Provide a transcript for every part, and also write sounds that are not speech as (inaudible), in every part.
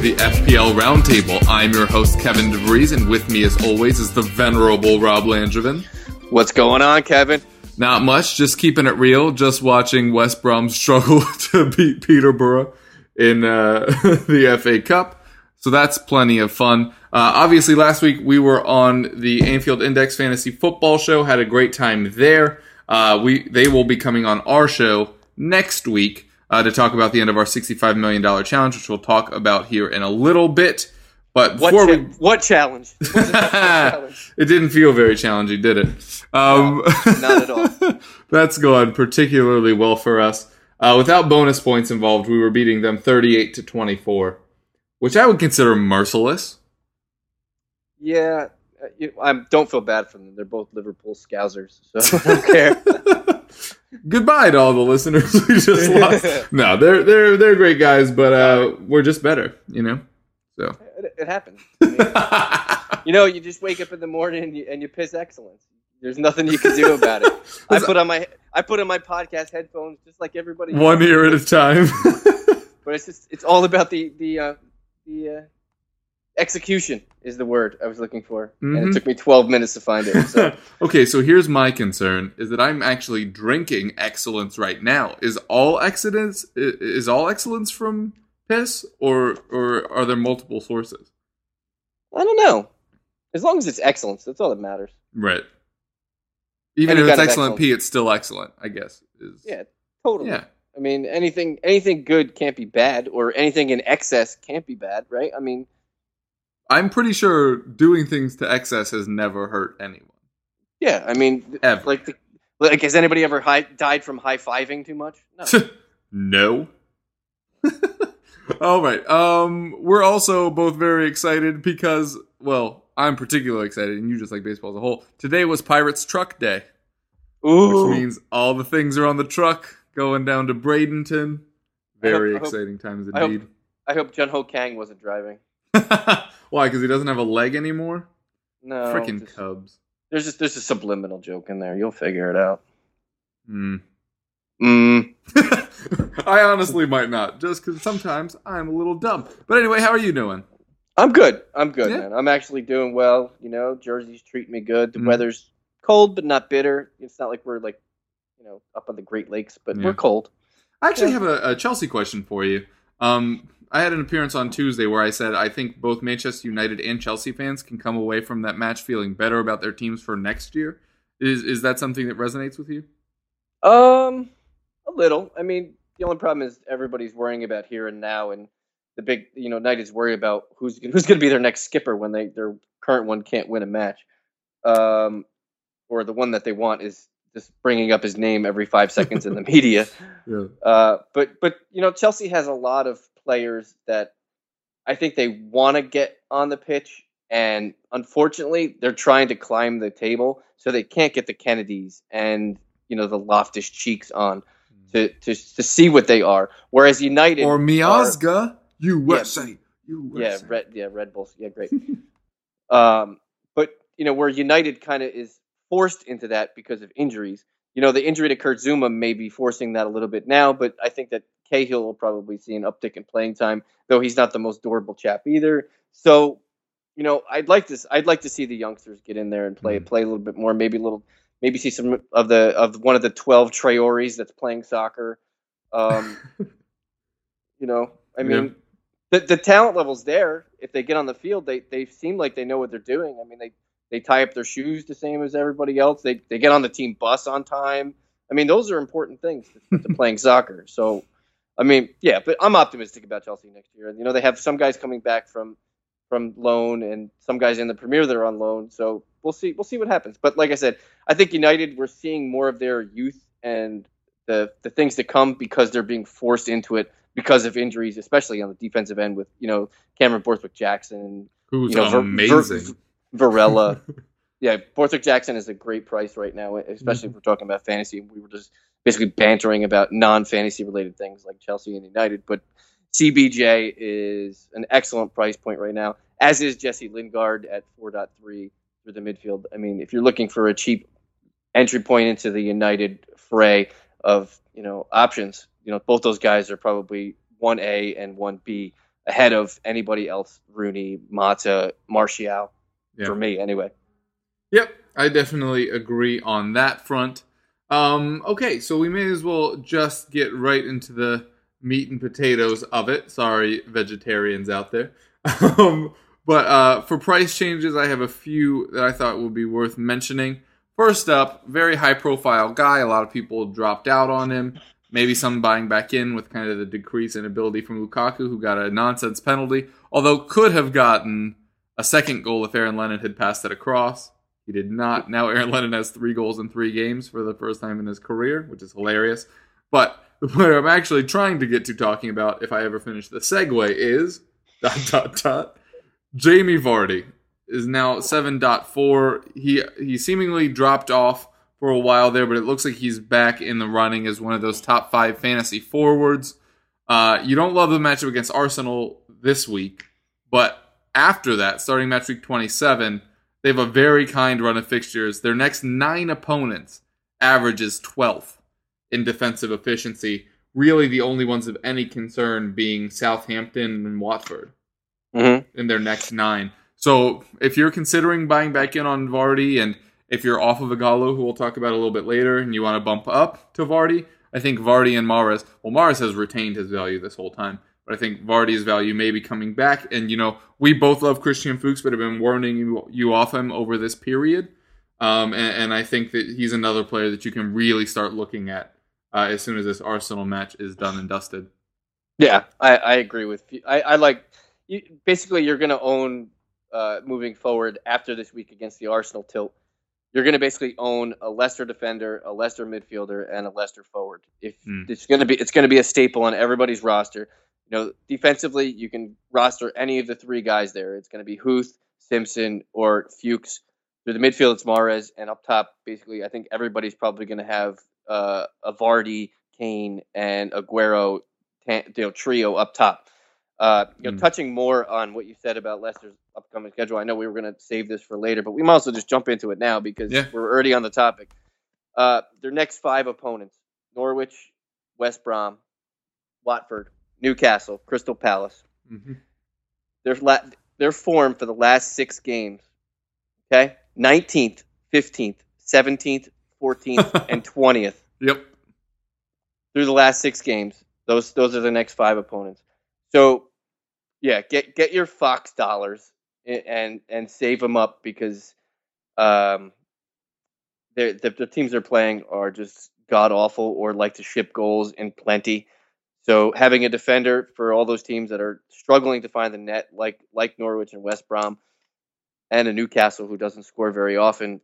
the FPL Roundtable. I'm your host, Kevin DeVries, and with me, as always, is the venerable Rob Langevin. What's going on, Kevin? Not much, just keeping it real, just watching West Brom (laughs) struggle to beat Peterborough in uh, (laughs) the FA Cup. So that's plenty of fun. Uh, obviously, last week we were on the Anfield Index Fantasy Football Show, had a great time there. Uh, we They will be coming on our show next week uh, to talk about the end of our $65 million challenge, which we'll talk about here in a little bit. But What, before cha- we. what challenge? (laughs) What challenge? it didn't feel very challenging, did it? Um, not at all. (laughs) that's gone particularly well for us. Uh, without bonus points involved, we were beating them 38 to 24, which I would consider merciless. Yeah, uh, I don't feel bad for them. They're both Liverpool Scousers, so I don't care. (laughs) Goodbye to all the listeners we just (laughs) lost. No, they're they're they're great guys, but uh, we're just better, you know. So it, it happens. I mean, (laughs) you know, you just wake up in the morning and you, and you piss excellence. There's nothing you can do about it. (laughs) I put on my I put on my podcast headphones just like everybody. else. one ear at a time. but it's just it's all about the the uh, the uh, execution is the word I was looking for, and Mhm. it took me 12 minutes to find it. So (laughs) okay, so here's my concern: is that I'm actually drinking excellence right now. Is all excellence is all excellence from piss, or or are there multiple sources? I don't know. As long as it's excellence, that's all that matters. Right. Even Any if it's excellent pee, it's still excellent. I guess. Is, Yeah, totally. Yeah. I mean, anything anything good can't be bad, or anything in excess can't be bad, right? I mean, I'm pretty sure doing things to excess has never hurt anyone. yeah. I mean, Ever. like, the, like, has anybody ever high, died from high fiving too much? No. (laughs) no. (laughs) All right. Um, we're also both very excited because, well, I'm particularly excited, and you just like baseball as a whole. Today was Pirates Truck Day, Ooh. which means all the things are on the truck going down to Bradenton. Very hope- I hope- exciting times I hope- indeed. I hope Jung Ho Kang wasn't driving. (laughs) Why? Because he doesn't have a leg anymore. No, Freaking Cubs. There's just there's a subliminal joke in there. You'll figure it out. Hmm. Mm. (laughs) I honestly might not, just because sometimes I'm a little dumb. But anyway, how are you doing? I'm good. I'm good, Yeah. man. I'm actually doing well. You know, Jersey's treating me good. The Mm. weather's cold but not bitter. It's not like we're like, you know, up on the Great Lakes, but Yeah. we're cold. I actually Yeah. have a, a Chelsea question for you. Um, I had an appearance on Tuesday where I said I think both Manchester United and Chelsea fans can come away from that match feeling better about their teams for next year. Is is that something that resonates with you? Um, a little. I mean, the only problem is everybody's worrying about here and now, and the big, you know, United's worried about who's who's going to be their next skipper when they their current one can't win a match, um, or the one that they want is just bringing up his name every five seconds in the (laughs) media. Yeah. Uh, but but you know Chelsea has a lot of players that I think they want to get on the pitch, and unfortunately they're trying to climb the table, so they can't get the Kenedys and you know the Loftus Cheeks on to to to see what they are. Whereas United Or are- you USA, USA. yeah, Red yeah Red Bulls yeah great. (laughs) um, but you know where United kind of is forced into that because of injuries. You know the injury to Kurt Zouma may be forcing that a little bit now, but I think that Cahill will probably see an uptick in playing time, though he's not the most durable chap either. So, you know, I'd like to I'd like to see the youngsters get in there and play Mhm. play a little bit more, maybe a little maybe see some of the of one of the twelve Traore's that's playing soccer. Um, (laughs) you know, I Yeah. mean, the the talent level's there. If they get on the field, they they seem like they know what they're doing. I mean, they they tie up their shoes the same as everybody else. They they get on the team bus on time. I mean, those are important things to, to (laughs) playing soccer. So, I mean, yeah, but I'm optimistic about Chelsea next year. You know, they have some guys coming back from from loan and some guys in the Premier that are on loan. So we'll see we'll see what happens. But like I said, I think United we're seeing more of their youth and the the things to come because they're being forced into it because of injuries, especially on the defensive end with you know Cameron Borthwick Jackson and Who's you know, Ver- amazing. Varela. (laughs) yeah, Borthwick Jackson is a great price right now, especially mm-hmm. if we're talking about fantasy. We were just basically bantering about non-fantasy related things like Chelsea and United, but CBJ is an excellent price point right now, as is Jesse Lingard at 4.3 for the midfield. I mean, if you're looking for a cheap entry point into the United fray of you know options, you know both those guys are probably one A and one B ahead of anybody else. Rooney, Mata, Martial, Yeah. for me anyway. Yep, I definitely agree on that front. Um, okay, so we may as well just get right into the meat and potatoes of it. Sorry, vegetarians out there. (laughs) um, but uh, for price changes, I have a few that I thought would be worth mentioning. First up, very high profile guy. A lot of people dropped out on him. Maybe some buying back in with kind of the decrease in ability from Lukaku, who got a nonsense penalty, although could have gotten a second goal if Aaron Lennon had passed it across. He did not. Now Aaron Lennon has three goals in three games for the first time in his career, which is hilarious. But (laughs) the player I'm actually trying to get to talking about, if I ever finish the segue, is (laughs) dot dot dot. Jamie Vardy is now 7.4. He he seemingly dropped off for a while there, but it looks like he's back in the running as one of those top five fantasy forwards. Uh, you don't love the matchup against Arsenal this week, but after that, starting match week 27, they have a very kind run of fixtures. Their next nine opponents averages 12th in defensive efficiency. Really, the only ones of any concern being Southampton and Watford Mm-hmm. in their next nine. So if you're considering buying back in on Vardy, and if you're off of Ighalo, who we'll talk about a little bit later, and you want to bump up to Vardy, I think Vardy and Mahrez. Well, Mahrez has retained his value this whole time, but I think Vardy's value may be coming back. And you know, we both love Christian Fuchs, but have been warning you, you off him over this period. Um, and, and I think that he's another player that you can really start looking at uh, as soon as this Arsenal match is done and dusted. Yeah, I, I agree with you. I, I like you, basically you're going to own uh, moving forward after this week against the Arsenal tilt. You're going to basically own a Leicester defender, a Leicester midfielder, and a Leicester forward. If Hmm. it's going to be, it's going to be a staple on everybody's roster. You know, defensively, you can roster any of the three guys there. It's going to be Huth, Simpson, or Fuchs. Through the midfield, it's Mahrez, and up top, basically, I think everybody's probably going to have uh, a Vardy, Kane, and Aguero you know, trio up top. Uh, you know, Mm. touching more on what you said about Leicester's upcoming schedule. I know we were going to save this for later, but we might as well just jump into it now because Yeah. we're already on the topic. Uh, their next five opponents: Norwich, West Brom, Watford, Newcastle, Crystal Palace. hmm Their la- their form for the last six games. Okay, nineteenth, fifteenth, seventeenth, fourteenth, (laughs) and twentieth Yep. through the last six games. Those those are the next five opponents. So, yeah, get get your Fox dollars and and, and save them up because um, the the teams they're playing are just god awful or like to ship goals in plenty. So having a defender for all those teams that are struggling to find the net, like like Norwich and West Brom, and a Newcastle who doesn't score very often,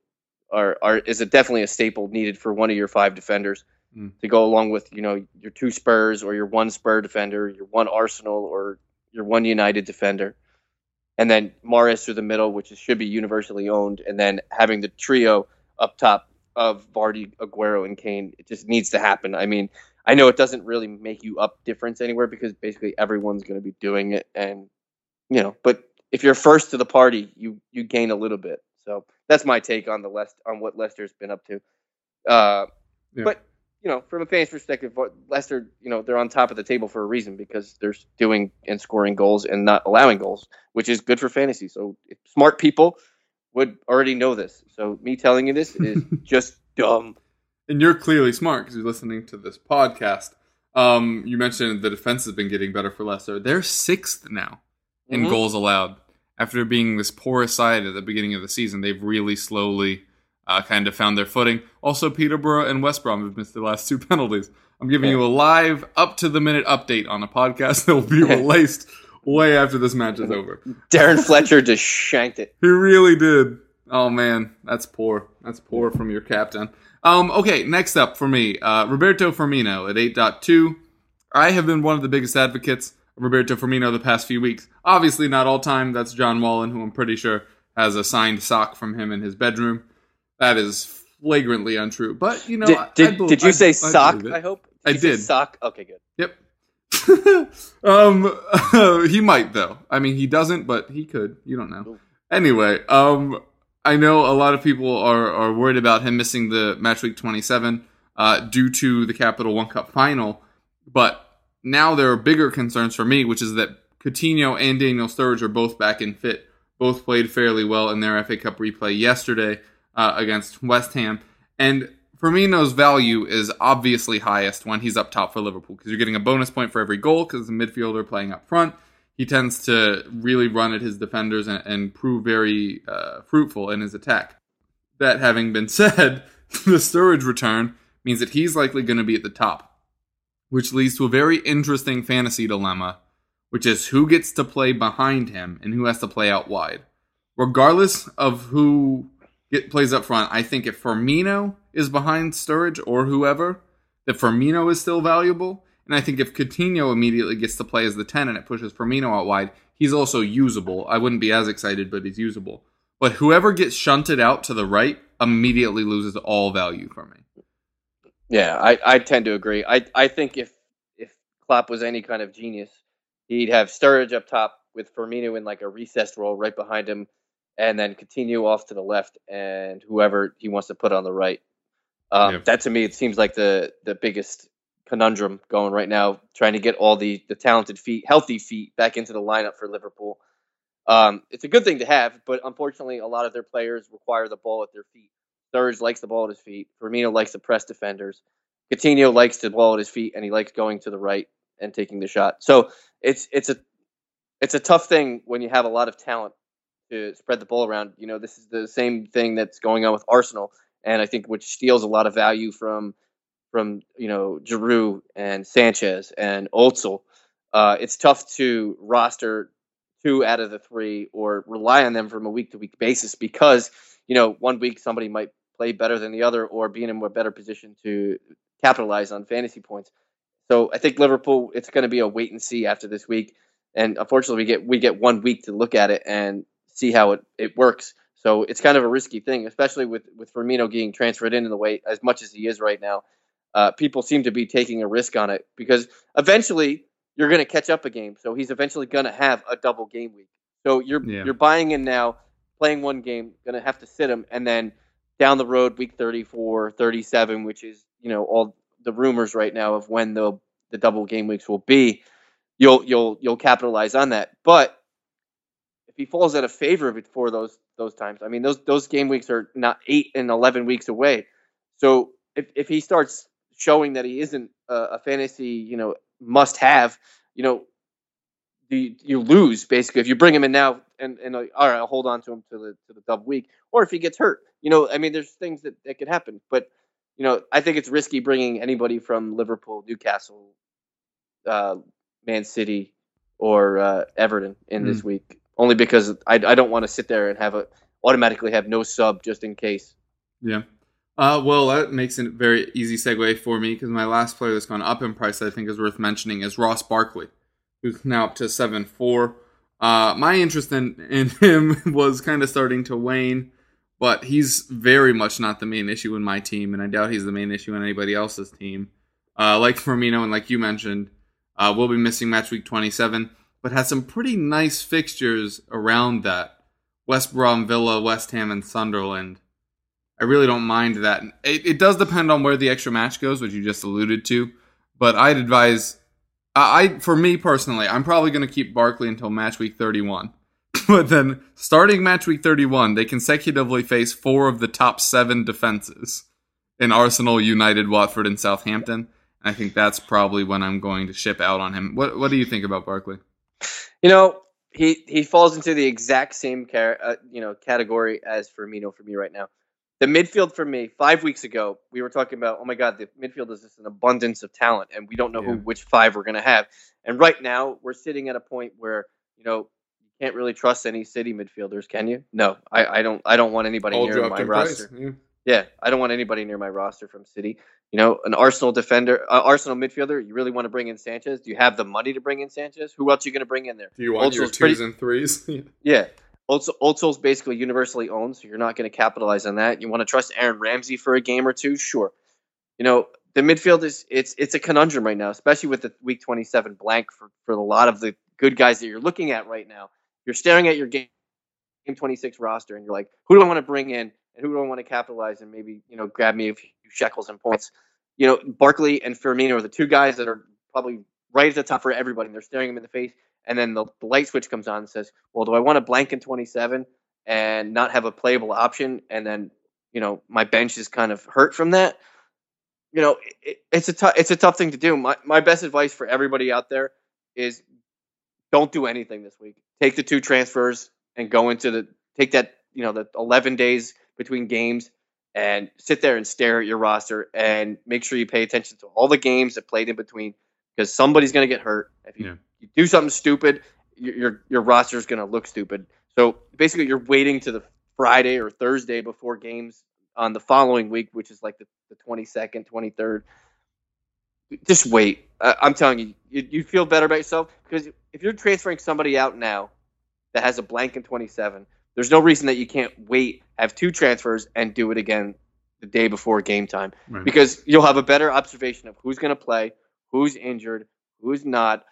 are are is a definitely a staple needed for one of your five defenders Mm. to go along with you know your two Spurs or your one Spur defender, your one Arsenal or your one United defender, and then Mahrez through the middle, which is, should be universally owned, and then having the trio up top of Vardy, Aguero, and Kane. It just needs to happen. I mean, I know it doesn't really make you up difference anywhere because basically everyone's going to be doing it, and you know, but if you're first to the party, you you gain a little bit. So that's my take on the Leicester on what Leicester's been up to. Uh, Yeah. But you know, from a fan's perspective, what- Leicester, you know, they're on top of the table for a reason because they're doing and scoring goals and not allowing goals, which is good for fantasy. So smart people would already know this. So me telling you this is (laughs) just dumb. And you're clearly smart because you're listening to this podcast. Um, you mentioned the defense has been getting better for Leicester. They're sixth now in Mhm. goals allowed. After being this porous side at the beginning of the season, they've really slowly uh, kind of found their footing. Also, Peterborough and West Brom have missed the last two (laughs) penalties. I'm giving you a live, up to the minute update on a podcast (laughs) that will be released way after this match is over. (laughs) Darren Fletcher just shanked it. He really did. Oh man, that's poor. That's poor from your captain. Um, okay, next up for me, uh, Roberto Firmino at 8.2. I have been one of the biggest advocates of Roberto Firmino the past few weeks. Obviously, not all time. That's John Wallen, who I'm pretty sure has a signed sock from him in his bedroom. That is flagrantly untrue. But you know, Did, I- did, I bel- did you say I sock? believe. I hope. I did. sock. Okay, good. Yep. (laughs) um, (laughs) he might though. I mean, he doesn't, but he could. You don't know. Anyway, um, I know a lot of people are are worried about him missing the match week twenty seven uh, due to the Capital One Cup final, but now there are bigger concerns for me, which is that Coutinho and Daniel Sturridge are both back in fit. Both played fairly well in their FA Cup replay yesterday uh, against West Ham. And Firmino's value is obviously highest when he's up top for Liverpool because you're getting a bonus point for every goal because the midfielder playing up front. He tends to really run at his defenders and, and prove very uh, fruitful in his attack. That having been (laughs) said, the Sturridge return means that he's likely going to be at the top, which leads to a very interesting fantasy dilemma, which is who gets to play behind him and who has to play out wide. Regardless of who get, plays up front, I think if Firmino is behind Sturridge or whoever, that Firmino is still valuable. And I think if Coutinho immediately gets to play as the 10 and it pushes Firmino out wide, he's also usable. I wouldn't be as excited, but he's usable. But whoever gets shunted out to the right immediately loses all value for me. Yeah, I, I tend to agree. I, I think if if Klopp was any kind of genius, he'd have Sturridge up top with Firmino in like a recessed role right behind him, and then Coutinho off to the left, and whoever he wants to put on the right. Um, yeah. That to me, it seems like the the biggest conundrum going right now, trying to get all the the talented feet, healthy feet, back into the lineup for Liverpool. Um, it's a good thing to have, but unfortunately, a lot of their players require the ball at their feet. Sturridge likes the ball at his feet. Firmino likes to press defenders. Coutinho likes the ball at his feet, and he likes going to the right and taking the shot. So it's it's a it's a tough thing when you have a lot of talent to spread the ball around. You know, this is the same thing that's going on with Arsenal, and I think which steals a lot of value from from you know Giroud and Sanchez and Özil. Uh, it's tough to roster two out of the three or rely on them from a week to week basis because you know one week somebody might play better than the other or be in a better position to capitalize on fantasy points. So I think Liverpool it's going to be a wait and see after this week, and unfortunately we get we get one week to look at it and see how it, it works. So it's kind of a risky thing, especially with with Firmino getting transferred in the way as much as he is right now. Uh, people seem to be taking a risk on it because eventually you're going to catch up a game. So he's eventually going to have a double game week. So you're yeah. you're buying in now, playing one game, going to have to sit him, and then down the road, week 34, 37, which is you know all the rumors right now of when the the double game weeks will be. You'll you'll you'll capitalize on that, but if he falls out of favor before those those times, I mean those those game weeks are not eight and eleven weeks away. So if if he starts showing that he isn't a, a fantasy you know must have, you know, you, you lose basically if you bring him in now and and like, all right, I'll hold on to him to the to the double week, or if he gets hurt, you know, I mean, there's things that that could happen, but you know, I think it's risky bringing anybody from Liverpool, Newcastle, uh, Man City, or uh, Everton in mm. this hmm. week, only because I I don't want to sit there and have a automatically have no sub just in case. Yeah. Uh, well, that makes a very easy segue for me because my last player that's gone up in price I think is worth mentioning is Ross Barkley, who's now up to seven four. Uh, my interest in, in (laughs) him was kind of starting to wane, but he's very much not the main issue in my team, and I doubt he's the main issue in anybody else's team. Uh, like Firmino and like you mentioned, uh, we'll be missing match week 27, but has some pretty nice fixtures around that. West Brom, Villa, West Ham, and Sunderland. I really don't mind that. It, it, does depend on where the extra match goes, which you just alluded to. But I'd advise, I for me personally, I'm probably going to keep Barkley until match week 31. (laughs) but then starting match week 31, they consecutively face four of the top seven defenses in Arsenal, United, Watford, and Southampton. I think that's probably when I'm going to ship out on him. What What do you think about Barkley? You know, he he falls into the exact same car, uh, you know category as Firmino for me right now the midfield for me five weeks ago we were talking about oh my god the midfield is just an abundance of talent and we don't know yeah. who which five we're going to have. And right now we're sitting at a point where you know you can't really trust any city midfielders can you? No. I, I don't i don't want anybody All near my roster. Yeah. yeah. i don't want anybody near my roster from city. You know an arsenal defender uh, arsenal midfielder you really want to bring in sanchez? Do you have the money to bring in sanchez? Who else are you going to bring in there? Do you want your twos pretty, and threes? (laughs) Yeah also, Ozil's basically universally owned, so you're not going to capitalize on that. You want to trust Aaron Ramsey for a game or two, sure. You know the midfield is it's it's a conundrum right now, especially with the Week 27 blank for for a lot of the good guys that you're looking at right now. You're staring at your game game 26 roster, and you're like, who do I want to bring in, and who do I want to capitalize, and maybe you know grab me a few shekels and points. You know, Barkley and Firmino are the two guys that are probably right at the top for everybody. And they're staring them in the face, and then the, light switch comes on and says, "Well, do I want to blank in 27 and not have a playable option?" And then you know my bench is kind of hurt from that. You know, it, it's a tough it's a tough thing to do. My my best advice for everybody out there is don't do anything this week. Take the two transfers and go into the take that you know the 11 days between games and sit there and stare at your roster and make sure you pay attention to all the games that played in between because somebody's going to get hurt. If you, Yeah. You do something stupid, your your, your roster is going to look stupid. So basically, you're waiting to the Friday or Thursday before games on the following week, which is like the, the 22nd, 23rd. Just wait. I, I'm telling you, you, you feel better about yourself because if you're transferring somebody out now that has a blank in 27, there's no reason that you can't wait, have two transfers, and do it again the day before game time Right. because you'll have a better observation of who's going to play, who's injured, who's not.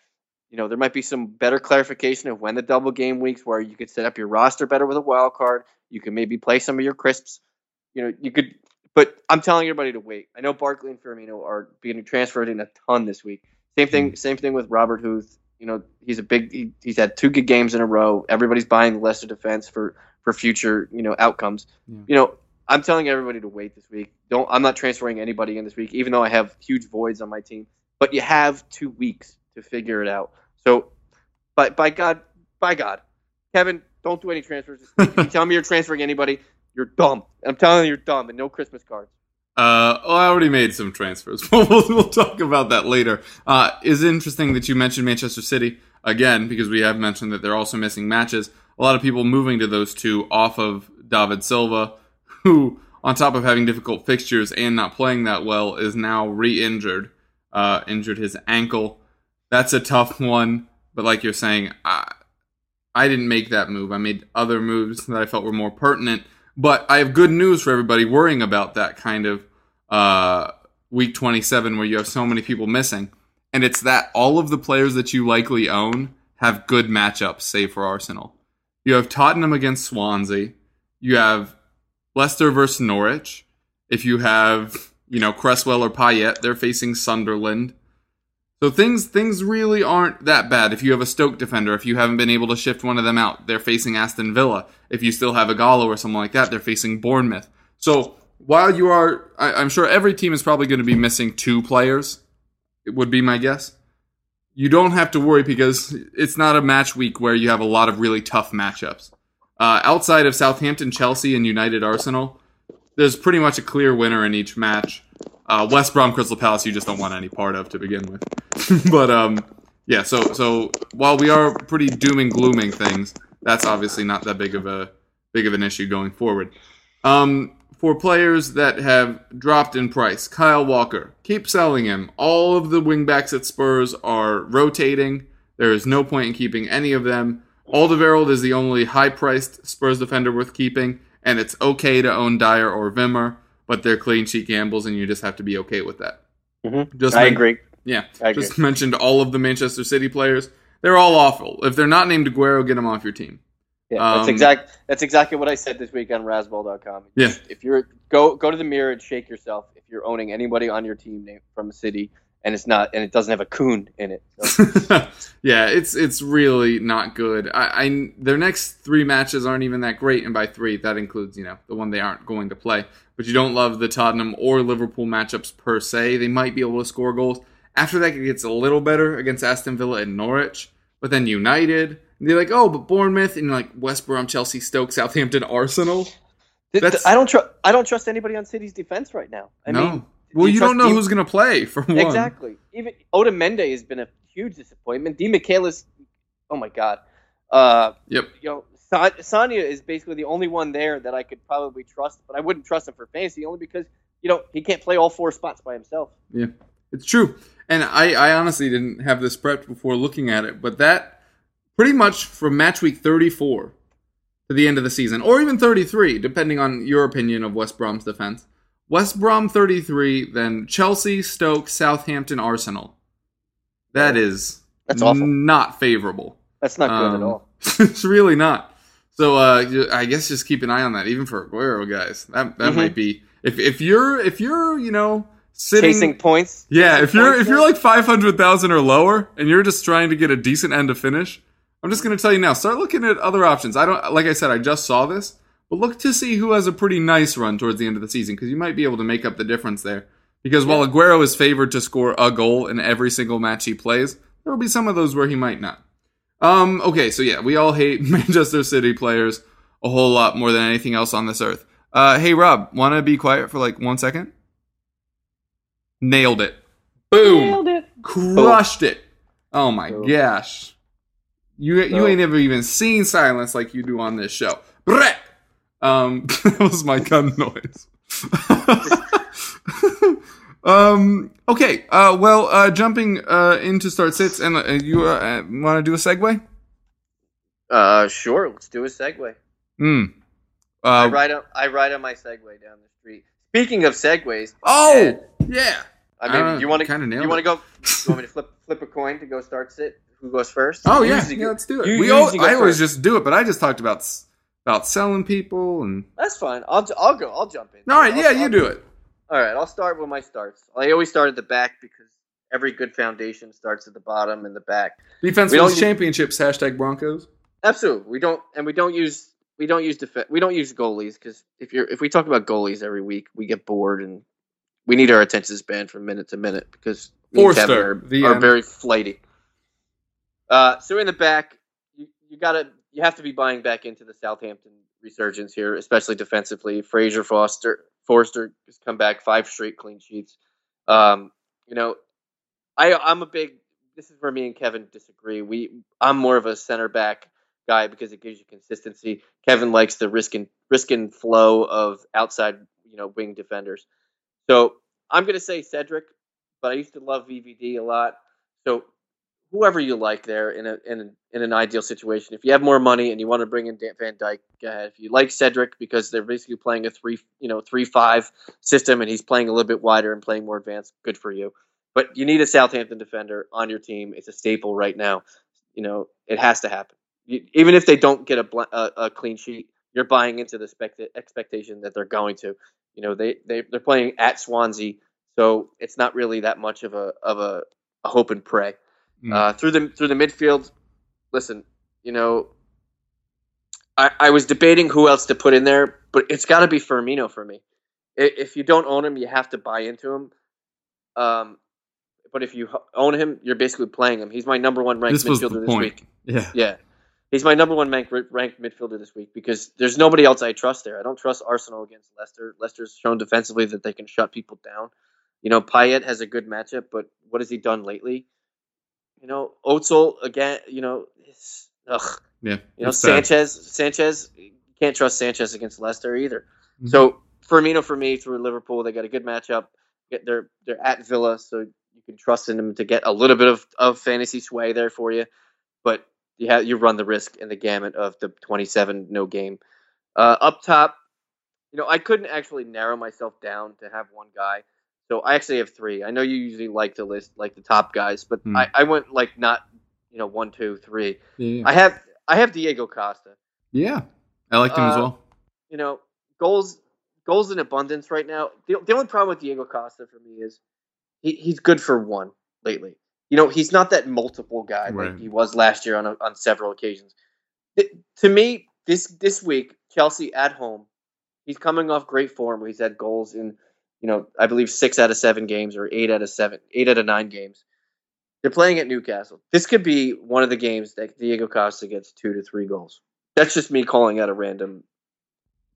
You know, there might be some better clarification of when the double game weeks where you could set up your roster better with a wild card. You can maybe play some of your crisps. You know, you could, but I'm telling everybody to wait. I know Barkley and Firmino are being transferred in a ton this week. Same thing, hmm. same thing with Robert Huth. You know, he's a big. He, he's had two good games in a row. Everybody's buying lesser defense for for future you know outcomes. Yeah. You know, I'm telling everybody to wait this week. Don't. I'm not transferring anybody in this week, even though I have huge voids on my team. But you have two weeks to figure it out. So, by by God, by God, Kevin, don't do any transfers. (laughs) If you tell me you're transferring anybody, you're dumb. I'm telling you, you're dumb, and no Christmas cards. Uh, oh, I already made some transfers. (laughs) we'll, we'll talk about that later. Uh, is interesting that you mentioned Manchester City again because we have mentioned that they're also missing matches. A lot of people moving to those two off of David Silva, who, on top of having difficult fixtures and not playing that well, is now re-injured. Uh, injured his ankle. That's a tough one. But like you're saying, I, I didn't make that move. I made other moves that I felt were more pertinent. But I have good news for everybody worrying about that kind of uh, week 27 where you have so many people missing. And it's that all of the players that you likely own have good matchups, save for Arsenal. You have Tottenham against Swansea. You have Leicester versus Norwich. If you have, you know, Cresswell or Payet, they're facing Sunderland. So things things really aren't that bad. If you have a Stoke defender, if you haven't been able to shift one of them out, they're facing Aston Villa. If you still have a Gallo or something like that, they're facing Bournemouth. So while you are, I, I'm sure every team is probably going to be missing two players. It would be my guess. You don't have to worry because it's not a match week where you have a lot of really tough matchups. Uh, outside of Southampton, Chelsea, and United Arsenal, there's pretty much a clear winner in each match. Uh, West Brom, Crystal Palace, you just don't want any part of to begin with. (laughs) but um, yeah, so so while we are pretty doom and glooming things, that's obviously not that big of a big of an issue going forward. Um, for players that have dropped in price, Kyle Walker, keep selling him. All of the wingbacks at Spurs are rotating. There is no point in keeping any of them. Alderweireld is the only high-priced Spurs defender worth keeping, and it's okay to own Dier or Wimmer, but they're clean sheet gambles, and you just have to be okay with that. Mhm. Just I men- agree. Yeah, I agree. just mentioned all of the Manchester City players. They're all awful. If they're not named Aguero, get them off your team. Yeah, Um, that's exact. That's exactly what I said this week on Rasball.com. Yeah. If you're go go to the mirror and shake yourself if you're owning anybody on your team named from a city and it's not and it doesn't have a Kun in it. So, (laughs) yeah, it's it's really not good. I, I their next three matches aren't even that great, and by three that includes you know the one they aren't going to play. But you don't love the Tottenham or Liverpool matchups per se. They might be able to score goals. After that, it gets a little better against Aston Villa and Norwich. But then United, they're like, oh, but Bournemouth and like West Brom, Chelsea, Stoke, Southampton, Arsenal. Th- th- That's- I don't trust. I don't trust anybody on City's defense right now. I no, mean, well, you don't know who's going to play for one. exactly. Even Otamendi has been a huge disappointment. Demichelis, oh my god. Uh, Yep. you know, Sagna is basically the only one there that I could probably trust, but I wouldn't trust him for fantasy only because you know he can't play all four spots by himself. Yeah, it's true. And I, I honestly didn't have this prepped before looking at it, but that pretty much from match week 34 to the end of the season, or even 33, depending on your opinion of West Brom's defense. West Brom 33, then Chelsea, Stoke, Southampton, Arsenal. That is That's awful. not favorable. That's not good Um, at all. (laughs) it's really not. So uh, I guess just keep an eye on that, even for Aguero guys. That that Mhm. might be if if you're if you're you know sitting chasing points. Yeah, chasing if you're if you're like five hundred thousand or lower, and you're just trying to get a decent end to finish, I'm just gonna tell you now. Start looking at other options. I don't like I said. I just saw this, but look to see who has a pretty nice run towards the end of the season because you might be able to make up the difference there. Because while Aguero is favored to score a goal in every single match he plays, there will be some of those where he might not. Um. Okay. So yeah, we all hate (laughs) Manchester City players a whole lot more than anything else on this earth. Uh. Hey Rob, want to be quiet for like one second? Nailed it. Boom. Nailed it. Crushed it. Oh my Boom. gosh. You you Boom. ain't ever even seen silence like you do on this show. Brett. Um (laughs) that was my gun noise. (laughs) um okay. Uh well uh jumping uh into start sits and uh, you uh, want to do a segue? uh, sure, let's do a segue. Hmm. I Uh, ride on I ride on my Segway down the street. Speaking of Segways, oh yeah. I I mean, don't you want to kinda you want to go? (laughs) You want me to flip flip a coin to go start sit? Who goes first? Oh You yeah, yeah, go- let's do it. you we all, I always just do it, but I just talked about s- about selling people and. That's fine. I'll I'll go. I'll jump in. All right, I'll- yeah, I'll- you do it. All right, I'll start with my starts. I always start at the back because every good foundation starts at the bottom and the back. Defense wins championships. Hashtag Broncos. Absolutely, we don't, and we don't use we don't use def- we don't use goalies because if you're if we talk about goalies every week, we get bored and we need our attention span from minute to minute because me and Kevin Forster, are, are very flighty. Uh, so in the back, you, you gotta you have to be buying back into the Southampton resurgence here, especially defensively. Fraser Foster Forster has come back five straight clean sheets. Um, you know, I I'm a big. This is where me and Kevin disagree. We I'm more of a center back guy because it gives you consistency. Kevin likes the risk and risk and flow of outside you know wing defenders. So I'm gonna say Cedric, but I used to love VVD a lot. So whoever you like there in a in, a, in an ideal situation. If you have more money and you want to bring in Van Dijk, go ahead. If you like Cedric because they're basically playing a three you know three five system and he's playing a little bit wider and playing more advanced, good for you. But you need a Southampton defender on your team. It's a staple right now. You know it has to happen. You, even if they don't get a, bl- a a clean sheet, you're buying into the spect- expectation that they're going to. You know they they they're playing at Swansea, so it's not really that much of a of a, a hope and pray. Mm. Uh, through the through the midfield, listen, you know, I, I was debating who else to put in there, but it's got to be Firmino for me. If you don't own him, you have to buy into him. Um, but if you own him, you're basically playing him. He's my number one ranked This midfielder this point. week. Yeah. Yeah. He's my number one ranked, ranked midfielder this week because there's nobody else I trust there. I don't trust Arsenal against Leicester. Leicester's shown defensively that they can shut people down. You know, Payet has a good matchup, but what has he done lately? You know, Özil again. You know, ugh. Yeah. You know. Sanchez. Sanchez can't trust Sanchez against Leicester either. Mhm. So Firmino for me through Liverpool, they got a good matchup. Get they're they're at Villa, so you can trust in them to get a little bit of, of fantasy sway there for you. But you have you run the risk in the gamut of the 27 no game. Uh, up top, you know, I couldn't actually narrow myself down to have one guy. So I actually have three. I know you usually like to list like the top guys, but Hmm. I, I went like not you know one, two, three. Yeah. I have I have Diego Costa. yeah. I liked him as Uh, well. You know, goals goals in abundance right now. The, the only problem with Diego Costa for me is he, he's good for one lately. You know, he's not that multiple guy Right. like he was last year on a, on several occasions. Th- to me, this this week, Chelsea at home, he's coming off great form where he's had goals in, you know, I believe six out of seven games or eight out of seven, eight out of nine games. They're playing at Newcastle. This could be one of the games that Diego Costa gets two to three goals. That's just me calling out a random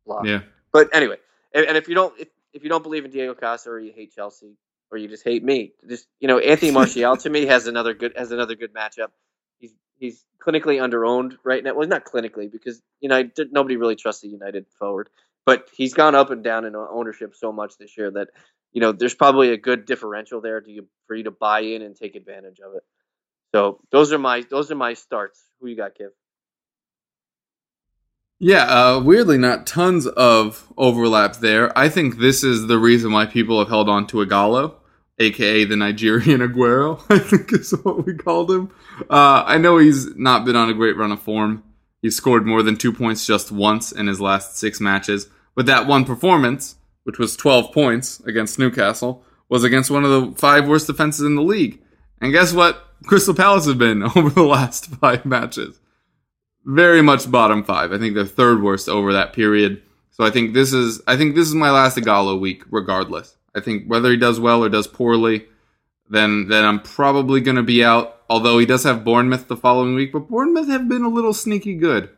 block. Yeah. But anyway, and, and if you don't if, if you don't believe in Diego Costa or you hate Chelsea or you just hate me, just you know Anthony (laughs) Martial to me has another good has another good matchup. He's he's clinically underowned right now. Well, not clinically because you know nobody really trusts the United forward, but he's gone up and down in ownership so much this year that you know there's probably a good differential there to for you to buy in and take advantage of it. So those are my those are my starts. Who you got, Kiv? Yeah, uh, weirdly, not tons of overlap there. I think this is the reason why people have held on to Ighalo, aka the Nigerian (laughs) Aguero, I think is what we called him. Uh, I know he's not been on a great run of form. He scored more than two points just once in his last six matches. But that one performance, which was 12 points against Newcastle, was against one of the five worst defenses in the league. And guess what? Crystal Palace have been (laughs) over the last five matches. Very much bottom five. I think they're third worst over that period. So I think this is I think this is my last Ighalo week, regardless. I think whether he does well or does poorly, then then I'm probably gonna be out. Although he does have Bournemouth the following week, but Bournemouth have been a little sneaky good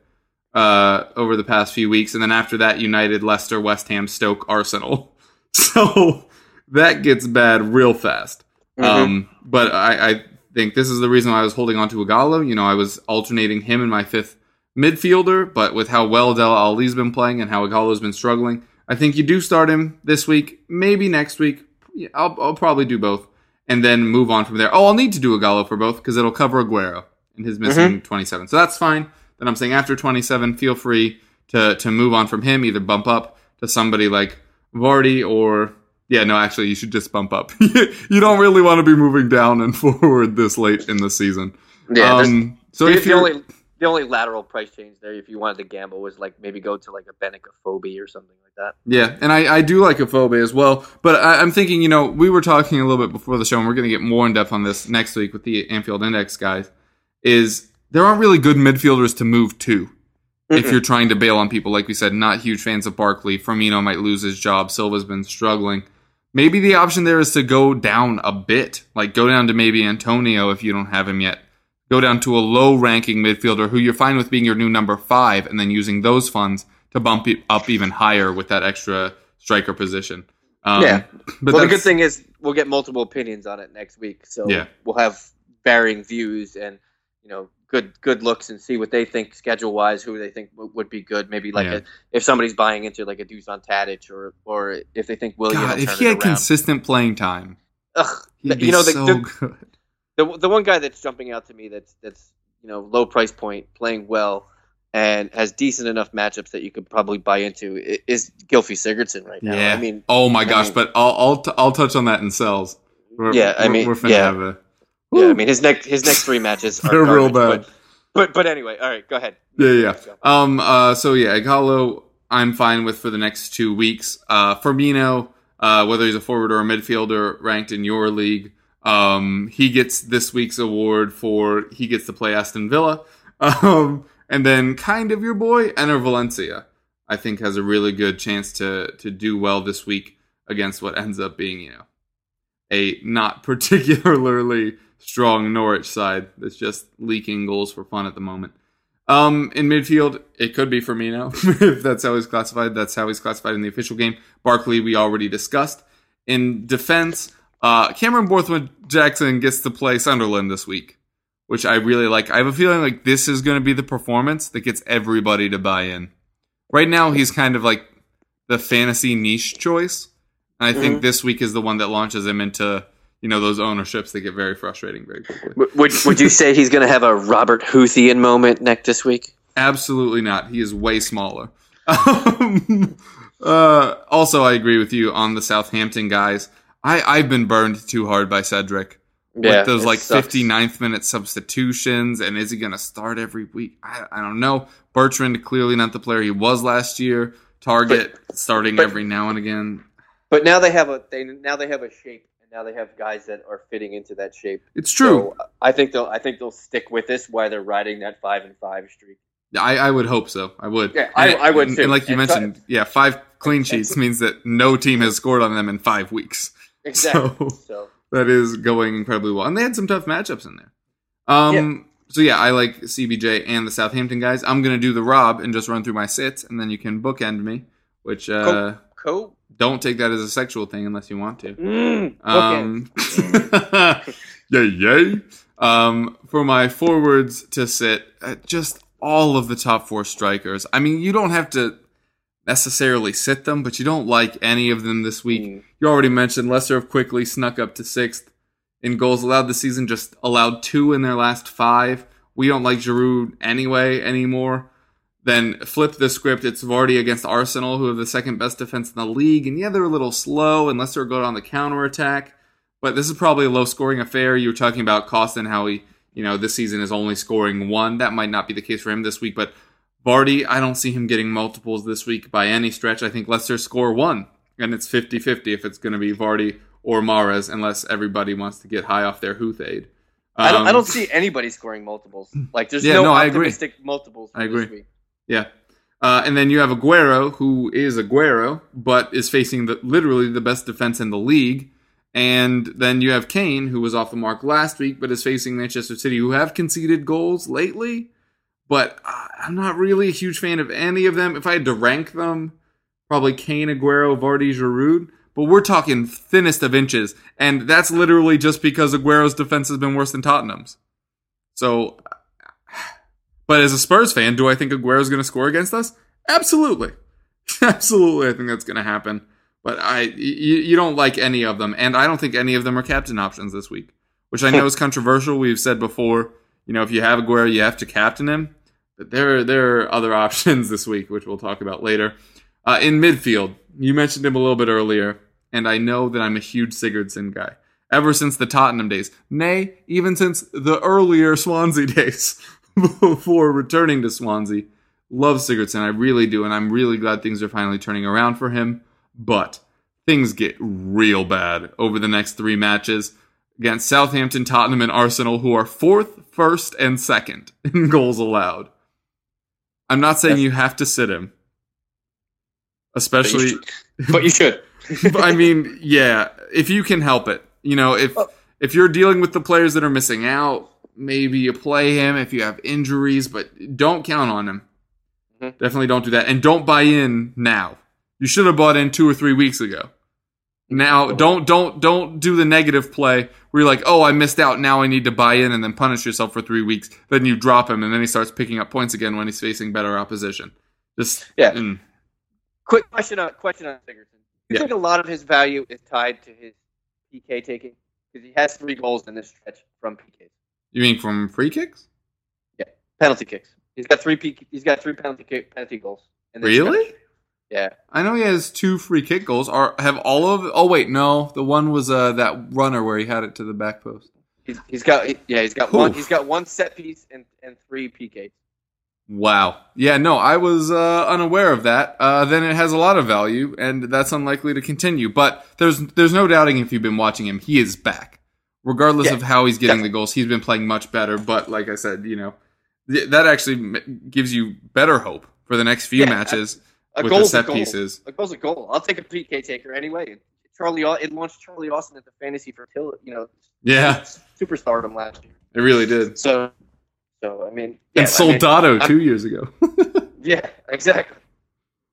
uh, over the past few weeks, and then after that, United, Leicester, West Ham, Stoke, Arsenal. (laughs) So that gets bad real fast. Mhm. Um, but I, I think this is the reason why I was holding on to Ighalo. You know, I was alternating him and my fifth midfielder, but with how well Dele Alli's been playing and how Ighalo's been struggling, I think you do start him this week, maybe next week. Yeah, I'll, I'll probably do both, and then move on from there. Oh, I'll need to do Ighalo for both because it'll cover Aguero and his missing 27. So that's fine. Then I'm saying after 27, feel free to to move on from him, either bump up to somebody like Vardy or yeah, no, actually, you should just bump up. (laughs) you don't really want to be moving down and (laughs) forward this late in the season. Yeah, Um, so the, if the only the only lateral price change there, if you wanted to gamble, was like maybe go to like a Benik Afobe or something like that. yeah, and I, I do like Afobe as well, but I, I'm thinking, you know, we were talking a little bit before the show, and we're going to get more in depth on this next week with the Anfield Index guys. Is there aren't really good midfielders to move to if Mm-mm. you're trying to bail on people. Like we said, not huge fans of Barkley. Firmino might lose his job. Silva's been struggling. Maybe the option there is to go down a bit, like go down to maybe Antonio if you don't have him yet. Go down to a low ranking midfielder who you're fine with being your new number five, and then using those funds to bump up even higher with that extra striker position. Um, Yeah. but well, the good thing is we'll get multiple opinions on it next week, so Yeah. we'll have varying views and you know good good looks and see what they think schedule wise, who they think w- would be good. Maybe like Yeah. a, if somebody's buying into like a Dusan Tadic or or if they think William. God, if he had around. consistent playing time, Ugh, he'd be you know the, so the, good. the the one guy that's jumping out to me that's that's you know low price point playing well and has decent enough matchups that you could probably buy into is Gylfi Sigurdsson right now. Yeah. I mean, Oh my I gosh! mean- but I'll I'll, t- I'll touch on that in cells. We're, Yeah, I we're- mean, we're finna yeah. have a yeah, I mean his next his next three matches (laughs) are They're real bad. But, but but anyway, all right, go ahead. Yeah, yeah. Um. Uh. So yeah, Ighalo, I'm fine with for the next two weeks. Uh. Firmino, uh, whether he's a forward or a midfielder ranked in your league, um, he gets this week's award for he gets to play Aston Villa. (laughs) Um. And then kind of your boy Enner Valencia, I think has a really good chance to to do well this week against what ends up being you know a not (laughs) particularly strong Norwich side that's just leaking goals for fun at the moment. Um, in midfield, it could be Firmino (laughs) if that's how he's classified. That's how he's classified in the official game. Barkley, we already discussed. In defense, uh, Cameron Borthwick Jackson gets to play Sunderland this week, which I really like. I have a feeling like this is going to be the performance that gets everybody to buy in. Right now, he's kind of like the fantasy niche choice, and I think Mhm. this week is the one that launches him into you know those ownerships that get very frustrating very quickly. Would would you say he's going to have a Robert Houthian moment next this week? Absolutely not. He is way smaller. (laughs) Um, uh, also, I agree with you on the Southampton guys. I, I've been burned too hard by Cedric. with those like sucks. 59th minute substitutions. And is he going to start every week? I, I don't know. Bertrand, clearly not the player he was last year. Target starting but- every now and again. But now they have a they now they have a shape, now they have guys that are fitting into that shape. It's true. So I think they'll I think they'll stick with this while they're riding that five and five streak. I, I would hope so. I would. Yeah, I- And- I would and- too. And like you And so- mentioned, yeah, five clean sheets means that no team has scored on them in five weeks. Exactly. So- So, that is going incredibly well. And they had some tough matchups in there. Um so yeah, I like CBJ and the Southampton guys. I'm gonna do the Rob and just run through my sits and then you can bookend me. Which uh cool. Don't take that as a sexual thing unless you want to. Mm, okay. Um (laughs) Yay yay. Um for my forwards to sit, uh, just all of the top four strikers. I mean, you don't have to necessarily sit them, but you don't like any of them this week. Mm. You already mentioned Leicester have quickly snuck up to sixth in goals allowed this season, just allowed two in their last five. We don't like Giroud anyway anymore. Then flip the script. It's Vardy against Arsenal, who have the second best defense in the league. And yeah, they're a little slow unless they're good on the counter attack. But this is probably a low scoring affair. You were talking about Costin, how he, you know, this season is only scoring one. That might not be the case for him this week, but Vardy, I don't see him getting multiples this week by any stretch. I think Leicester score one, and it's 50 50 if it's going to be Vardy or Mahrez, unless everybody wants to get high off their Huthade. I don't. I Um, don't see anybody scoring multiples. Like there's (laughs) Yeah, no, no, I agree. optimistic multiples. I This agree. Yeah. Uh, and then you have Aguero, who is Aguero, but is facing the, literally the best defense in the league. And then you have Kane, who was off the mark last week, but is facing Manchester City, who have conceded goals lately. But I'm not really a huge fan of any of them. If I had to rank them, probably Kane, Aguero, Vardy, Giroud. But we're talking thinnest of inches, and that's literally just because Aguero's defense has been worse than Tottenham's. So but as a Spurs fan, do I think Aguero's going to score against us? Absolutely. (laughs) Absolutely, I think that's going to happen. But I, you, you don't like any of them, and I don't think any of them are captain options this week, which I know (laughs) is controversial. We've said before, you know, if you have Aguero, you have to captain him. But there, there are other (laughs) options this week, which we'll talk about later. Uh, in midfield, you mentioned him a little bit earlier, and I know that I'm a huge Sigurdsson guy. Ever since the Tottenham days, nay, even since the earlier Swansea days, (laughs) before returning to Swansea, love Sigurdsson. I really do, and I'm really glad things are finally turning around for him. But things get real bad over the next three matches against Southampton, Tottenham, and Arsenal, who are fourth, first, and second (laughs) in goals allowed. I'm not saying you have to sit him, especially. But you should. (laughs) But, I mean, yeah, if you can help it, you know, if if you're dealing with the players that are missing out, maybe you play him if you have injuries, but don't count on him. Mhm. Definitely don't do that, and don't buy in now. You should have bought in two or three weeks ago. Now, don't don't don't do the negative play where you're like, oh, I missed out. Now I need to buy in, and then punish yourself for three weeks. Then you drop him, and then he starts picking up points again when he's facing better opposition. Just Yeah. mm. Quick question on question on Sigurdsson. You Yeah. think a lot of his value is tied to his PK taking because he has three goals in this stretch from PKs, you mean from free kicks? Yeah, penalty kicks. He's got three PK, He's got three penalty kick, penalty goals. Really? Yeah. I know he has two free kick goals. Are have all of? Oh wait, no. The one was uh, that runner where he had it to the back post. He's, he's got yeah he's got one he's got one set piece and, and three PKs. Wow. Yeah, no, I was uh, unaware of that. Uh, then it has a lot of value, and that's unlikely to continue. But there's there's no doubting if you've been watching him, he is back. Regardless Yeah, of how he's getting the goals, he's been playing much better. But like I said, you know, th- that actually m- gives you better hope for the next few Yeah, matches A with the a set goal. pieces. A goal's a goal. I'll take a PK taker anyway. Charlie it launched Charlie Austin at the fantasy fertility you know Yeah, superstardom last year. it really did. So so I mean and I mean, Soldado two years ago. (laughs) yeah exactly.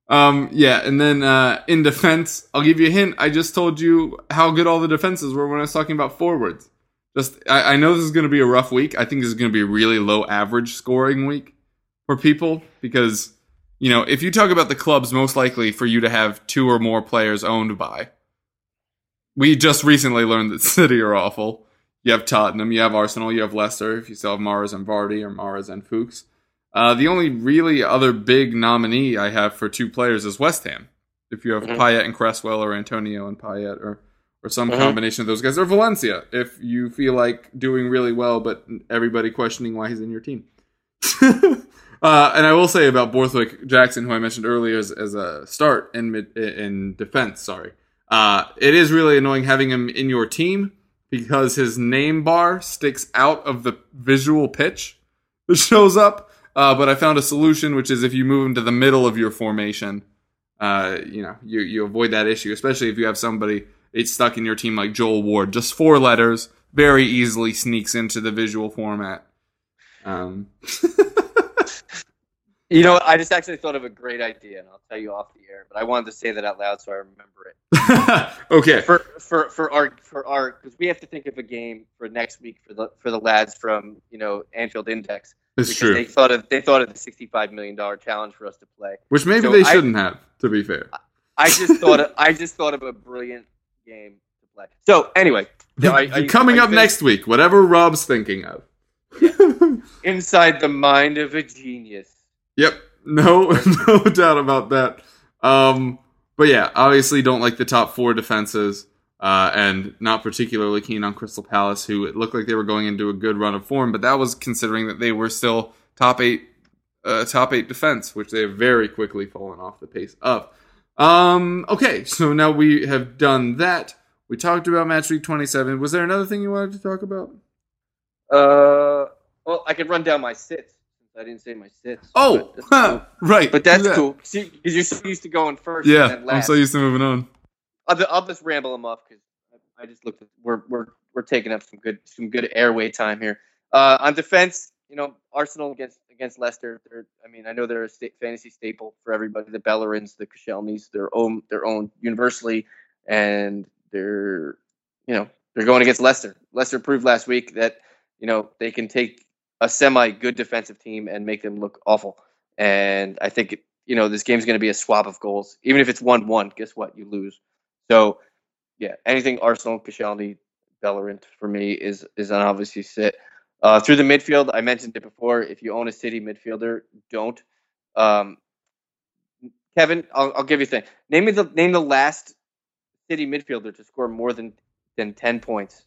Um, yeah, and then uh, in defense, I'll give you a hint. I just told you how good all the defenses were when I was talking about forwards. Just, I, I know this is going to be a rough week. I think this is going to be a really low average scoring week for people because, you know, if you talk about the clubs most likely for you to have two or more players owned by, we just recently learned that (laughs) City are awful. You have Tottenham, you have Arsenal, you have Leicester. If you still have Mahrez and Vardy or Mahrez and Fuchs, uh, the only really other big nominee I have for two players is West Ham. If you have Mhm. Payet and Cresswell, or Antonio and Payet, or or some Mhm. combination of those guys, or Valencia, if you feel like doing really well, but everybody questioning why he's in your team. (laughs) uh, and I will say about Borthwick Jackson, who I mentioned earlier as, as a start in mid, in defense. Sorry, uh, it is really annoying having him in your team because his name bar sticks out of the visual pitch that shows up. Uh, but I found a solution, which is if you move him to the middle of your formation, uh, you know, you, you avoid that issue, especially if you have somebody it's stuck in your team like Joel Ward. Just four letters, very easily sneaks into the visual format. Um, (laughs) You know, I just actually thought of a great idea, and I'll tell you off the air. But I wanted to say that out loud so I remember it. (laughs) okay. For for for our for our because we have to think of a game for next week for the for the lads from you know Anfield Index It's true. they thought of they thought of the sixty five million dollar challenge for us to play. Which maybe So they I- shouldn't have, to be fair. I just thought of, I just thought of a brilliant game to play. So anyway, are- are you- Coming up next week, whatever Rob's thinking of. inside the mind of a genius. Yep. (laughs) No, no doubt about that. Um, but yeah, obviously don't like the top four defenses, uh, and not particularly keen on Crystal Palace, who it looked like they were going into a good run of form, but that was considering that they were still top eight, uh, top eight defense, which they have very quickly fallen off the pace of. Um, okay, so now we have done that. We talked about match week 27. Was there another thing you wanted to talk about? Uh, well, I could run down my sits. I didn't say my sits. Oh, but huh, cool. right. But that's Yeah. cool. See, because you're so used to going first. and Yeah, I'm so used to moving on. I'll, I'll just ramble them off because I just looked. At, we're we're we're taking up some good some good airway time here. Uh, on defense, you know, Arsenal against against Leicester. They're, I mean, I know they're a sta- fantasy staple for everybody. The Bellerins, the Koscielnys, their own their own universally, and they're you know they're going against Leicester. Leicester proved last week that you know they can take a semi good defensive team and make them look awful. And I think you know this game's going to be a swap of goals. Even if it's one one, guess what? You lose. So yeah, anything Arsenal, Koscielny, Bellerin for me is is an obviously sit. Uh, through the midfield, I mentioned it before. If you own a City midfielder, don't. Um, Kevin, I'll, I'll give you a thing. Name me the name the last City midfielder to score more than than ten points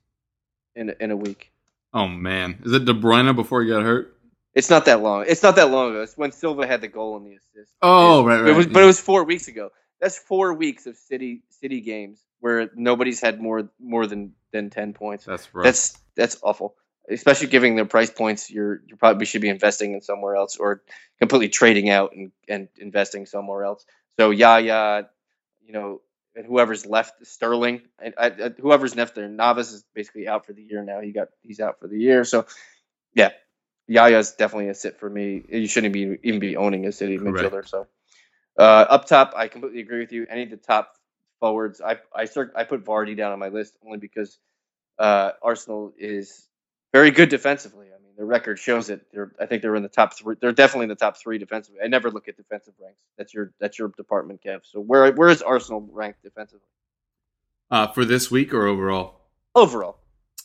in in a week. Oh man, is it De Bruyne before he got hurt? It's not that long. It's not that long ago. It's when Silva had the goal and the assist. Oh, It- right, It right, was, but it was four weeks ago. That's four weeks of City City games where nobody's had more more than than ten points. That's rough. That's that's awful. Especially giving their price points, you're you probably should be investing in somewhere else or completely trading out and, and investing somewhere else. So Yaya, you know, and whoever's left, Sterling, and I, I, whoever's left there, Navas is basically out for the year now. He got he's out for the year. So yeah, Yaya's definitely a sit for me. You shouldn't be even be owning a city Correct. midfielder. So uh, up top, I completely agree with you. Any of the top forwards, I I start I put Vardy down on my list only because uh, Arsenal is very good defensively. I mean, their record shows it. They're I think they're in the top three. They're definitely in the top three defensively. I never look at defensive ranks. That's your that's your department, Kev. So where where is Arsenal ranked defensively uh, for this week or overall? overall?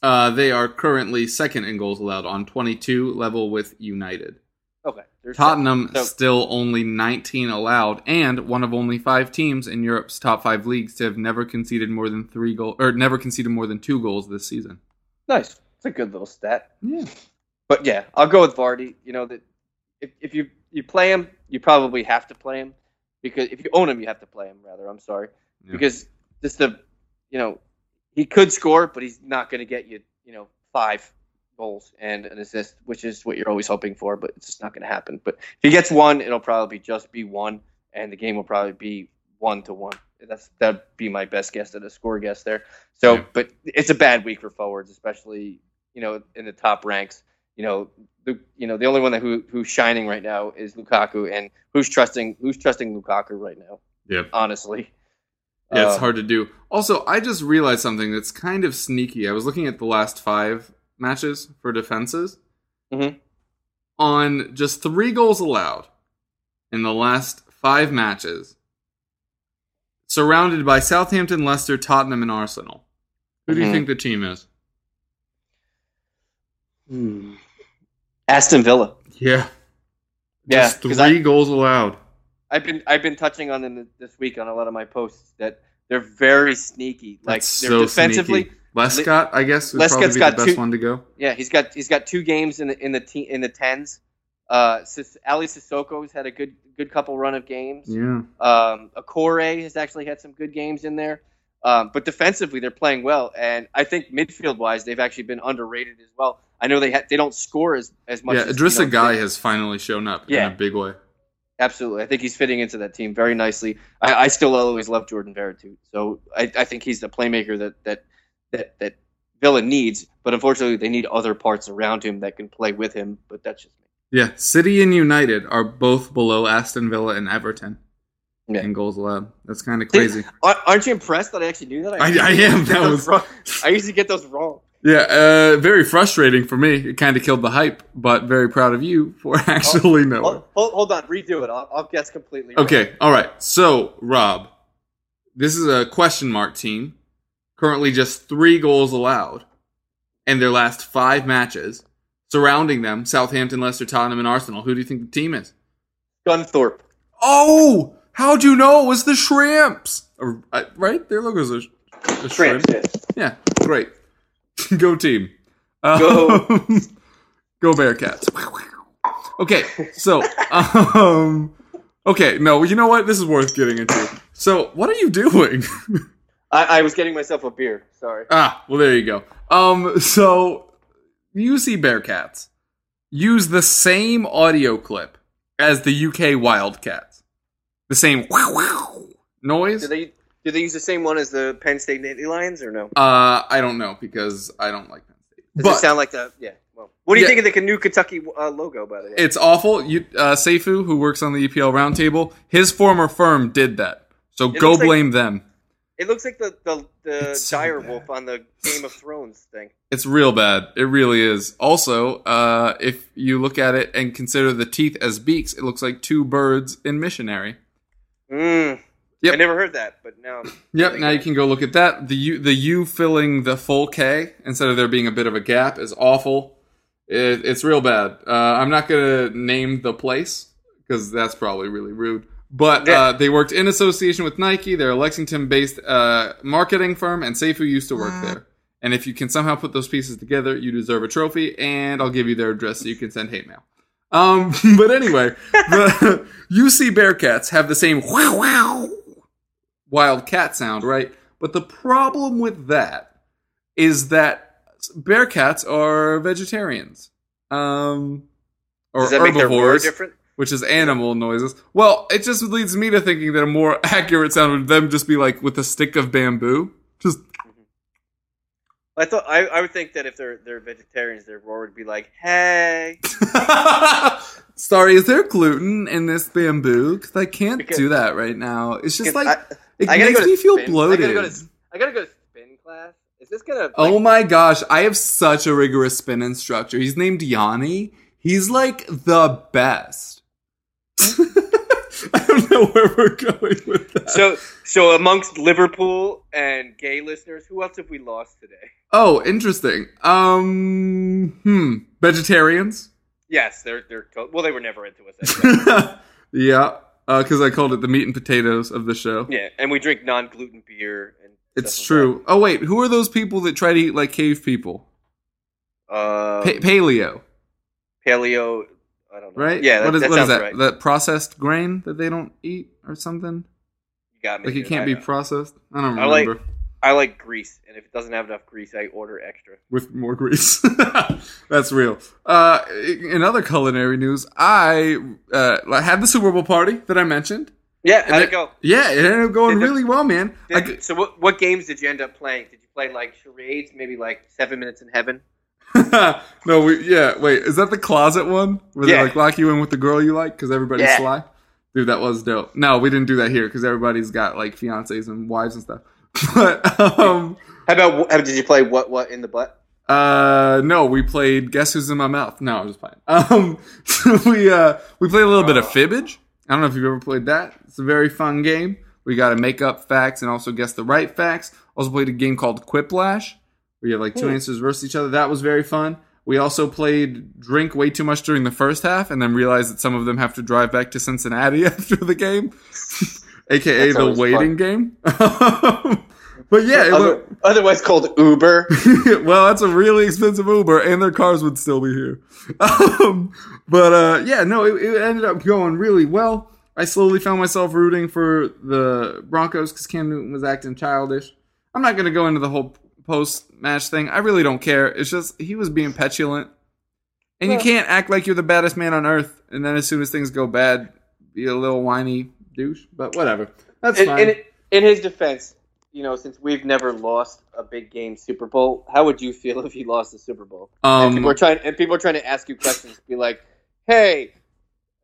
Uh, they are currently second in goals allowed on 22, level with United. Okay, Tottenham So- still only 19 allowed, and one of only five teams in Europe's top five leagues to have never conceded more than three goals or never conceded more than two goals this season. nice. It's a good little stat. Yeah, But yeah, I'll go with Vardy. You know that if, if you you play him, you probably have to play him because if you own him, you have to play him. Rather, I'm sorry, Yeah. because just the you know he could score, but he's not going to get you you know five goals and an assist, which is what you're always hoping for. But it's just not going to happen. But if he gets one, it'll probably just be one, and the game will probably be one to one. That's that'd be my best guess at a score guess there. So, Yeah. but it's a bad week for forwards, especially you know in the top ranks. You know, the you know the only one that who who's shining right now is Lukaku, and who's trusting who's trusting Lukaku right now? yeah, Honestly, yeah. It's Uh, hard to do. Also, I just realized something that's kind of sneaky. I was looking at the last five matches for defenses. Mhm. On just three goals allowed in the last five matches, surrounded by Southampton, Leicester, Tottenham, and Arsenal. Who do you Mhm. think the team is? Aston Villa. Yeah. Yeah, Just three I- goals allowed. I've been I've been touching on them this week on a lot of my posts that they're very sneaky. Like That's they're so defensively. sneaky. Lescott, I guess, would Lescott's probably be got the best two- one to go. Yeah, he's got he's got two games in the in the te- in the tens. Uh, Sis- Aly Cissokho's had a good good couple run of games. Yeah. Um, Okore has actually had some good games in there. Um, but defensively, they're playing well, and I think midfield wise, they've actually been underrated as well. I know they ha- they don't score as as much. Yeah, as, Idrissa you know, Gueye has finally shown up Yeah. in a big way. Absolutely, I think he's fitting into that team very nicely. I, I still always love Jordan Veretout, so I, I think he's the playmaker that that that that Villa needs. But unfortunately, they need other parts around him that can play with him. But that's just me. Yeah, City and United are both below Aston Villa and Everton Yeah. in goals allowed. That's kind of crazy. Ar- Aren't you impressed that I actually knew that? I- I usually am. That (laughs) was- wrong. I usually get those wrong. Yeah, uh, very frustrating for me. It kind of killed the hype, but very proud of you for (laughs) actually knowing. Hold, hold, hold on, redo it. I'll, I'll guess completely. wrong. Okay, all right. So, Rob, this is a question mark team. Currently just three goals allowed in their last five matches. Surrounding them, Southampton, Leicester, Tottenham, and Arsenal. Who do you think the team is? Gunthorpe. Oh, how'd you know it was the Shrimps? Or, uh, right? Their logo's a, a shrimp. Yeah, great. (laughs) Go team. Go. Um, (laughs) go Bearcats. Okay, so um, okay, no, you know what? This is worth getting into. So, what are you doing? (laughs) I, I was getting myself a beer. Sorry. Ah, well, there you go. Um, so UC Bearcats use the same audio clip as the UK Wildcats. The same wow wow noise. Do they do they use the same one as the Penn State Nittany Lions or no? Uh, I don't know because I don't like Penn State. Does but it sound like the yeah? Well, what do you Yeah. think of the new Kentucky uh, logo by the way? it's awful. You, uh, Seifu, who works on the EPL Roundtable, his former firm did that. So It go looks like- blame them. It looks like the the, the so dire bad. wolf on the Game of Thrones thing. It's real bad. It really is. Also, uh, if you look at it and consider the teeth as beaks, it looks like two birds in missionary. Mm. Yep. I never heard that, but now (laughs) Yep. Now you can go look at that. The U, the U filling the full K instead of there being a bit of a gap is awful. It, it's real bad. Uh, I'm not gonna name the place because that's probably really rude. But Yeah. uh, they worked in association with Nike. They're a Lexington-based uh, marketing firm, and Seifu used to work there. And if you can somehow put those pieces together, you deserve a trophy. And I'll give you their address so you can send hate mail. Um, (laughs) but anyway, the (laughs) UC Bearcats have the same wow wow wild cat sound, right? But the problem with that is that Bearcats are vegetarians. Um, or does that make their word herbivores, different? which is animal noises. Well, it just leads me to thinking that a more (laughs) accurate sound would them just be like with a stick of bamboo. Just I thought I, I would think that if they're they're vegetarians, their roar would be like, "Hey." (laughs) Sorry, is there gluten in this bamboo? Because I can't Because- do that right now. It's just like I, it I makes me feel spin. bloated. I gotta, go to, I gotta go to spin class. Is this gonna? Like, Oh my gosh, I have such a rigorous spin instructor. He's named Yanni. He's like the best. (laughs) I don't know where we're going with that. So so amongst Liverpool and gay listeners, who else have we lost today? oh, interesting. Um, hmm, vegetarians. Yes, they're they're well, they were never into us. Anyway. (laughs) yeah, because I called it the meat and potatoes of the show. yeah, and we drink non gluten beer. And It's true. Oh wait, who are those people that try to eat like cave people? Like that. Pa- Um, paleo, paleo. I don't know. right? Yeah, that, what is that what is that? right. That processed grain that they don't eat or something? you got me. Like it can't be know. processed. I don't I like- remember. I like grease, and if it doesn't have enough grease, I order extra. with more grease. (laughs) That's real. Uh, in other culinary news, I uh, had the Super Bowl party that I mentioned. Yeah, how'd And it go? Yeah, it ended up going Did the- really well, man. Did- g- so what what games did you end up playing? Did you play like charades? Maybe like Seven Minutes in Heaven. (laughs) no, we yeah. Wait, is that the closet one where they like lock you in with the girl you like because everybody's Yeah. sly? Dude, that was dope. No, we didn't do that here because everybody's got like fiancés and wives and stuff. (laughs) But um, How about how, did you play what what in the butt? Uh, no, we played Guess Who's in My Mouth. No, I'm just playing. (laughs) Um, we uh we played a little bit of fibbage. I don't know if you've ever played that. It's a very fun game. We got to make up facts and also guess the right facts. Also played a game called Quiplash, where you have like two Hmm. answers versus each other. That was very fun. We also played drink way too much during the first half, and then realized that some of them have to drive back to Cincinnati (laughs) after the game, (laughs) aka That's the always waiting game. (laughs) but yeah, Other- looked, otherwise called Uber. well, that's a really expensive Uber, and their cars would still be here. Um, but uh, yeah, no, it, it ended up going really well. I slowly found myself rooting for the Broncos because Cam Newton was acting childish. I'm not going to go into the whole post match thing. I really don't care. It's just he was being petulant, and you can't act like you're the baddest man on earth, and then as soon as things go bad, be a little whiny douche. But whatever, that's in, fine. in, in his defense, you know, since we've never lost a big game Super Bowl, how would you feel (laughs) if he lost the Super Bowl? and um, people are trying and people are trying to ask you questions, be like, "Hey,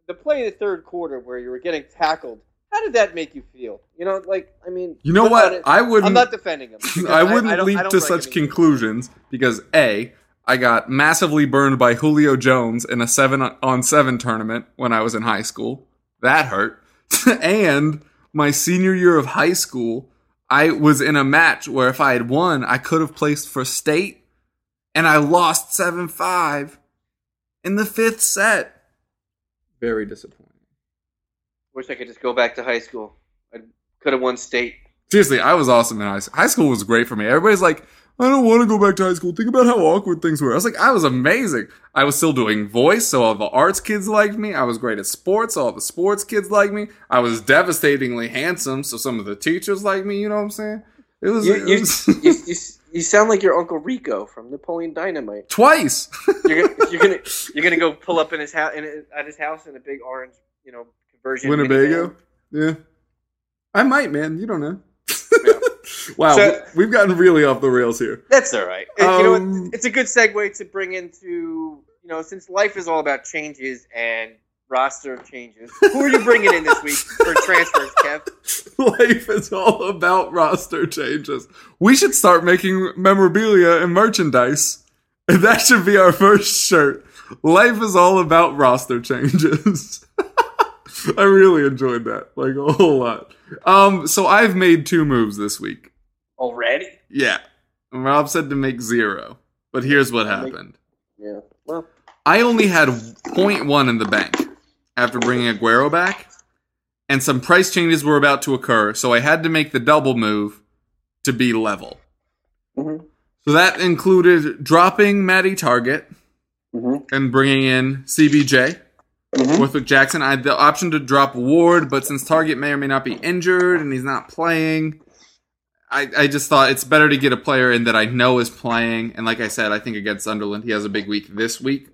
the play in the third quarter where you were getting tackled, how did that make you feel?" You know, like I mean, you know what? it- I wouldn't. I'm not defending him. (laughs) I wouldn't I don't- leap I to like such conclusions because A, I got massively burned by Julio Jones in a seven on seven tournament when I was in high school. That hurt. (laughs) and my senior year of high school, I was in a match where if I had won, I could have placed for state, and I lost 7 5 in the fifth set. Very disappointing. Wish I could just go back to high school. I could have won state. Seriously, I was awesome in high school. High school was great for me. Everybody's like, I don't want to go back to high school. Think about how awkward things were. I was like, I was amazing. I was still doing voice, so all the arts kids liked me. I was great at sports, so all the sports kids liked me. I was devastatingly handsome, so some of the teachers liked me. You know what I'm saying? It was, You, it you, was you, you, (laughs) you sound like your Uncle Rico from Napoleon Dynamite. twice. You're gonna you're gonna (laughs) you're gonna go pull up in his house in, at his house in a big orange, you know, conversion. Winnebago. Yeah, I might, man. You don't know. Yeah. (laughs) wow, So- we've gotten really off the rails here. That's all right. And you know Um. It's a good segue to bring into you know since life is all about changes and roster changes. Who are you bringing in this week for transfers, Kev? (laughs) Life is all about roster changes. We should start making memorabilia and merchandise. And that should be our first shirt. Life is all about roster changes. (laughs) (laughs) I really enjoyed that, like a whole lot. Um, so I've made two moves this week. Already? Yeah. And Rob said to make zero. But here's what happened. Yeah. Well, I only had 0.1 in the bank after bringing Aguero back, and some price changes were about to occur, so I had to make the double move to be level. Mhm. So that included dropping Matty Targett Mhm. and bringing in CBJ. Mhm. Borthwick Jackson. I had the option to drop Ward, but since Targett may or may not be injured and he's not playing, I, I just thought it's better to get a player in that I know is playing. And like I said, I think against Sunderland, he has a big week this week.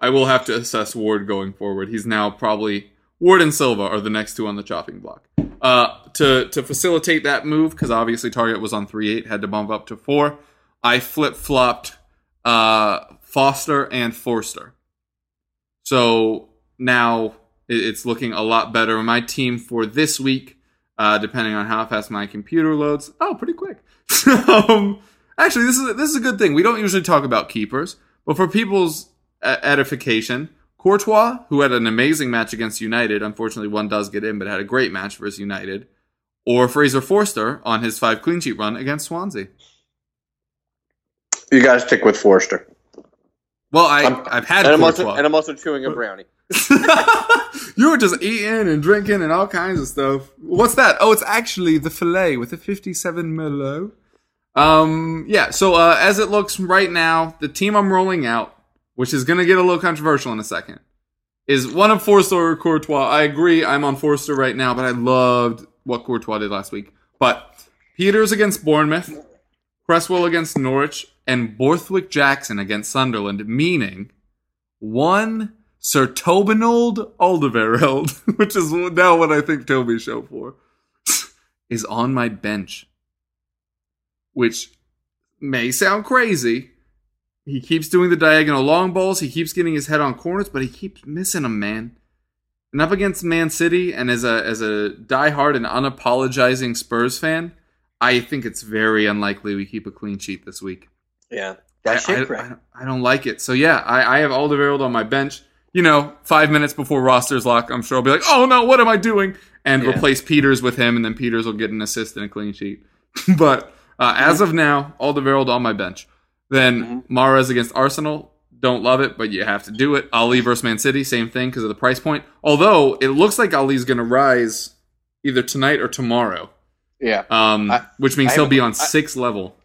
I will have to assess Ward going forward. He's now probably Ward and Silva are the next two on the chopping block. Uh, to to facilitate that move, because obviously Targett was on three eight, had to bump up to four. I flip flopped uh, Foster and Forster. So now it's looking a lot better. My team for this week, uh, depending on how fast my computer loads, oh, pretty quick. (laughs) um, actually, this is this is a good thing. We don't usually talk about keepers, but for people's edification, Courtois, who had an amazing match against United, unfortunately one does get in, but had a great match versus United, or Fraser Forster on his five clean sheet run against Swansea. you to stick with Forster. Well, I I'm- I've had And I'm, also, and I'm also chewing a brownie. (laughs) you were just eating and drinking and all kinds of stuff. What's that? Oh, it's actually the fillet with a 57 Merlot. Um, yeah. So uh, as it looks right now, the team I'm rolling out, which is going to get a little controversial in a second, is one of Forster or Courtois. I agree. I'm on Forster right now, but I loved what Courtois did last week. But Pieters against Bournemouth, Cresswell against Norwich, and Borthwick Jackson against Sunderland, meaning one Sir Tobinold Alderweireld, (laughs) which is now what I think Toby's show for, (laughs) is on my bench. Which may sound crazy. He keeps doing the diagonal long balls, he keeps getting his head on corners, but he keeps missing them, man. And up against Man City, and as a as a diehard and unapologizing Spurs fan, I think it's very unlikely we keep a clean sheet this week. Yeah. I, That's I- I don't- I don't like it. So yeah, I, I have Alderweireld on my bench. You know, five minutes before rosters lock, I'm sure I'll be like, "Oh no, what am I doing?" and Yeah. replace Pieters with him, and then Pieters will get an assist and a clean sheet. (laughs) but uh, as of now, Alderweireld on my bench. Then Mm-hmm. Mahrez against Arsenal. Don't love it, but you have to do it. Alli versus Man City, same thing because of the price point. Although it looks like Alli's going to rise either tonight or tomorrow, Yeah. um, I- which means I he'll be on I- sixth level.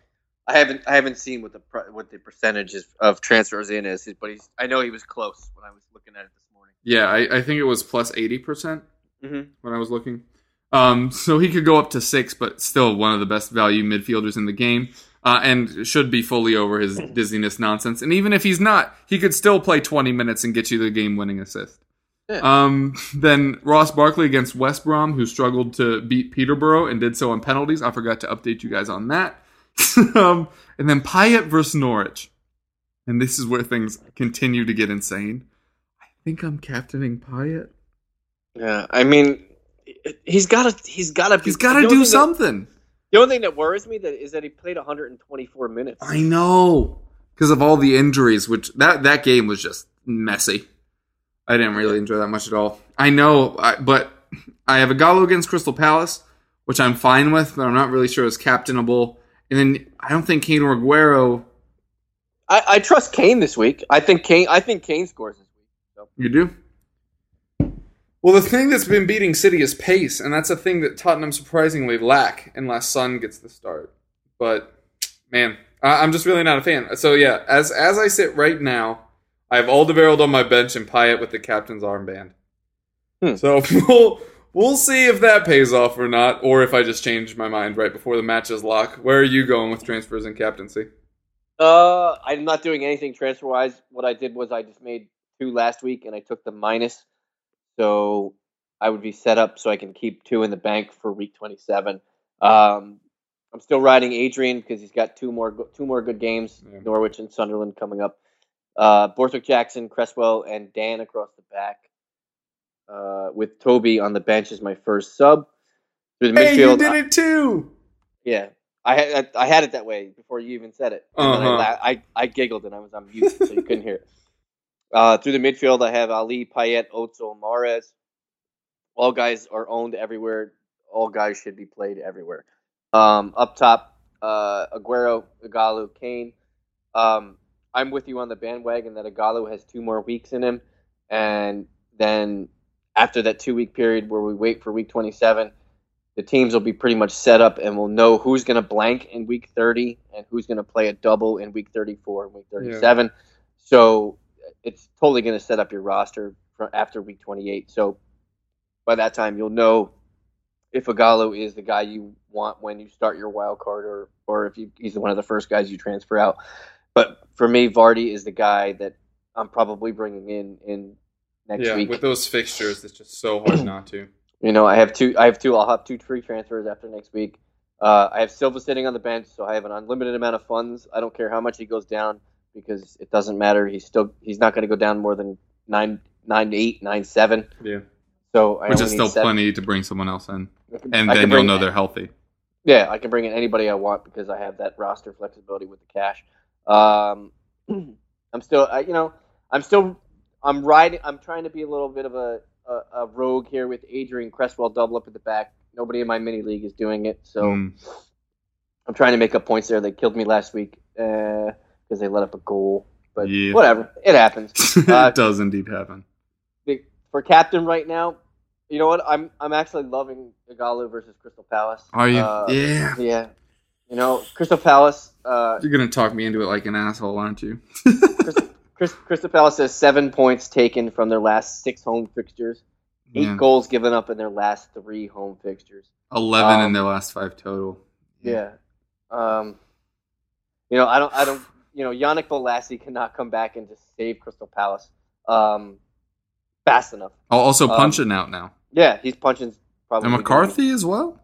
I haven't I haven't seen what the what the percentages of transfers in is, but he's I know he was close when I was looking at it this morning. Yeah, I, I think it was plus eighty percent. Mm-hmm. when I was looking. Um, so he could go up to six, but still one of the best value midfielders in the game, uh, and should be fully over his (laughs) dizziness nonsense. And even if he's not, he could still play 20 minutes and get you the game-winning assist. Yeah. Um, then Ross Barkley against West Brom, who struggled to beat Peterborough and did so on penalties. I forgot to update you guys on that. (laughs) um, and then Payet versus Norwich, and this is where things continue to get insane. I think I'm captaining Payet. Yeah, I mean, he's got to he's got to He's got to do something. the only thing that worries me that is that he played 124 minutes. I know because of all the injuries, which that that game was just messy. I didn't really enjoy that much at all. I know, I, but I have Ighalo against Crystal Palace, which I'm fine with, but I'm not really sure is captainable. And then I don't think Kane or Aguero. I, I trust Kane this week. I think Kane. I think Kane scores this week. So. You do. Well, the thing that's been beating City is pace, and that's a thing that Tottenham surprisingly lack unless Son gets the start. But man, I- I'm just really not a fan. So yeah, as as I sit right now, I have Alderweireld on my bench and Payet with the captain's armband. Hmm. So (laughs) we'll we'll see if that pays off or not, or if I just change my mind right before the matches lock. Where are you going with transfers and captaincy? Uh, I'm not doing anything transfer wise. What I did was I just made two last week and I took the minus, so I would be set up so I can keep two in the bank for week 27. Um, I'm still riding Adrian because he's got two more two more good games, Yeah. Norwich and Sunderland coming up. Uh, Borthwick Jackson, Cresswell, and Dann across the back. Uh, with Toby on the bench as my first sub. Through the Hey, you did I- it too. yeah, I had I had it that way before you even said it. I, Uh-huh. la- I I giggled and I was on mute, so you couldn't hear it. (laughs) Uh, through the midfield, I have Alli, Payet, Özil, Mahrez. All guys are owned everywhere. All guys should be played everywhere. Um, up top, uh, Aguero, Ighalo, Kane. Um, I'm with you on the bandwagon that Ighalo has two more weeks in him, and then after that two week period where we wait for week 27, the teams will be pretty much set up and we'll know who's going to blank in week 30 and who's going to play a double in week 34 and week 37. So it's totally going to set up your roster after week 28. So by that time, you'll know if Ighalo is the guy you want when you start your wild card or, or if you, he's one of the first guys you transfer out. But for me, Vardy is the guy that I'm probably bringing in in next Yeah, week. with those fixtures, it's just so hard not to. (clears throat) You know, I have two. I have two. I'll have two free transfers after next week. Uh, I have Silva sitting on the bench, so I have an unlimited amount of funds. I don't care how much he goes down because it doesn't matter. He's still he's not going to go down more than nine nine eight nine seven. Yeah, So I which is still seven. plenty to bring someone else in, and I then you'll bring- know they're healthy. Yeah, I can bring in anybody I want because I have that roster flexibility with the cash. Um, (clears throat) I'm still, I, you know, I'm still, I'm riding. I'm trying to be a little bit of a, a, a rogue here with Adrian Cresswell double up at the back. Nobody in my mini league is doing it, so Mm. I'm trying to make up points there. They killed me last week because they let up a goal, but Yeah. whatever, it happens. (laughs) Uh, it does indeed happen. the- for captain right now, you know what? I'm I'm actually loving Ighalo versus Crystal Palace. Are you? Uh, yeah. Yeah. You know, Crystal Palace. Uh, You're gonna talk me into it like an asshole, aren't you? (laughs) Chris, Crystal Palace has seven points taken from their last six home fixtures. Eight Yeah. goals given up in their last three home fixtures. Eleven in Um, their last five total. Yeah. Um, you know, I don't, I don't, you know, Yannick Bolasie cannot come back and just save Crystal Palace um, fast enough. Oh, also Um, punching out now. Yeah, he's punching probably. And McCarthy as well.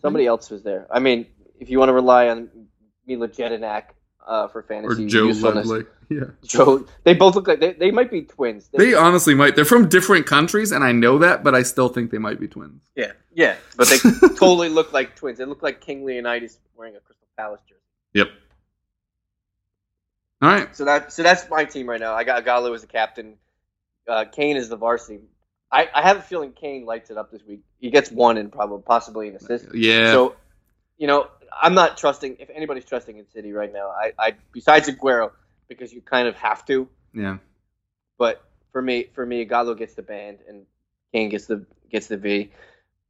Somebody else was there. I mean, if you want to rely on Mile Jedinak uh, for or fantasy Joe usefulness, Ludley. (laughs) Yeah. Joe, they both look like they, they might be twins. They honestly might. They're from different countries, and I know that, but I still think they might be twins. Yeah, yeah, but they (laughs) totally look like twins. They look like King Leonidas wearing a Crystal Palace jersey. Yep. All right. So that so that's my team right now. I got Gallo as the captain. Uh, Kane is the varsity. I, I have a feeling Kane lights it up this week. He gets one and probably possibly an assist. Yeah. So, you know, I'm not trusting. If anybody's trusting in City right now, I, I besides Aguero because you kind of have to. yeah. But for me, for me, Gallo gets the band and Kane gets the gets the V.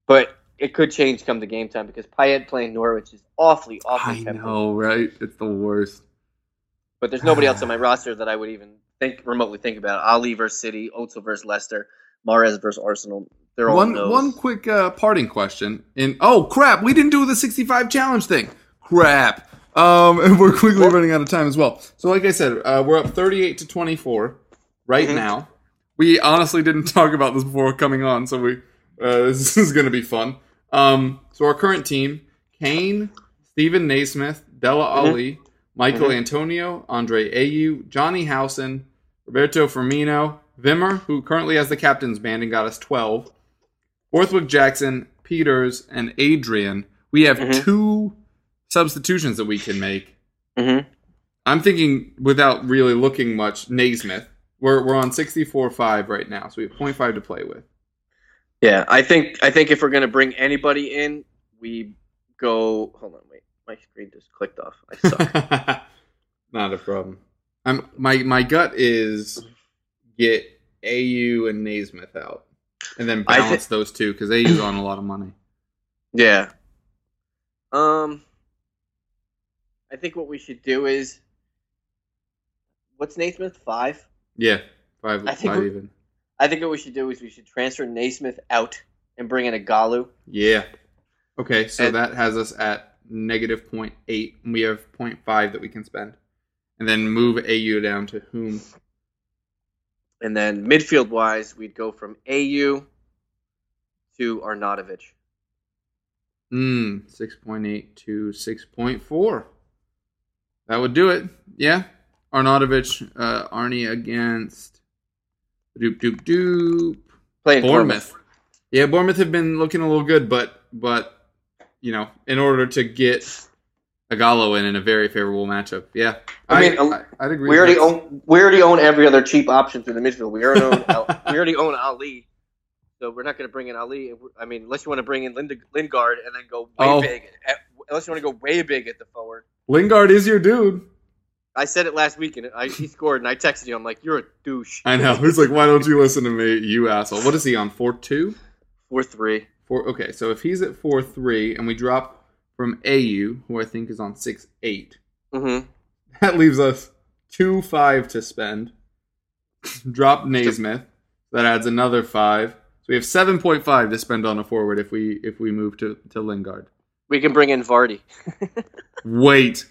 But it could change come the game time because Payet playing Norwich is awfully, awfully I tempting. know, right? It's the worst. But there's nobody else on my (sighs) roster that I would even think remotely think about. Alli versus City, Özil versus Leicester, Mahrez versus Arsenal. They're all One one quick uh, parting question. And oh crap, we didn't do the 65 challenge thing. Crap. Um, (laughs) and we're quickly running out of time as well. So, like I said, uh, we're up 38 to 24 right Mhm. now. We honestly didn't (laughs) talk about this before coming on, so we uh, (laughs) this is going to be fun. Um, so our current team: Kane, Steven Naismith, Dele Alli, Michael Mhm. Antonio, Andre Ayew, Johnny Howson, Roberto Firmino, Wimmer, who currently has the captain's band and got us 12, Borthwick Jackson, Pieters, and Adrian. We have Mhm. two substitutions that we can make. Mhm. I'm thinking, without really looking much, Naismith. We're, we're on 64.5 right now, so we have 0.5 to play with. Yeah, I think I think if we're gonna bring anybody in, we go. Hold on, wait, my screen just clicked off. I suck. (laughs) Not a problem. I'm, my, my gut is get Ayew and Naismith out. And then balance those two, because Ayew's on a lot of money. (clears throat) yeah. Um, I think what we should do is, what's Naismith five? Yeah, five, I think five even. I think what we should do is we should transfer Naismith out, and and bring in Ighalo. Yeah. Okay, so And- that has us at negative 0.8, and we have 0.5 that we can spend. And then move AU down to whom? And then midfield wise, we'd go from Ayew to Arnautovic. Mm, 6.8 to 6.4. That would do it. Yeah. Arnautovic, uh, Arnie against doop doop doop. Playing Bournemouth. Yeah, Bournemouth have been looking a little good, but but you know, in order to get Ighalo in in a very favorable matchup, yeah, I mean, I, um, would agree. We already That's- own we already own every other cheap option through the midfield. We already own (laughs) we already own Alli, so we're not going to bring in Alli. I mean, unless you want to bring in Lind- Lingard and then go way Oh. big. At, unless you want to go way big at the forward. Lingard is your dude. I said it last week and I, he scored, and I texted you. I'm like, you're a douche. I know. He's like, why don't you listen to me, you asshole? What is he on? Four two? Four three. Four. Okay, so if he's at four three, and we drop from Ayew, who I think is on six eight, Mm-hmm. that leaves us two five to spend. drop Naismith. That adds another five. So we have seven point five to spend on a forward if we if we move to to Lingard. We can bring in Vardy. (laughs) Wait,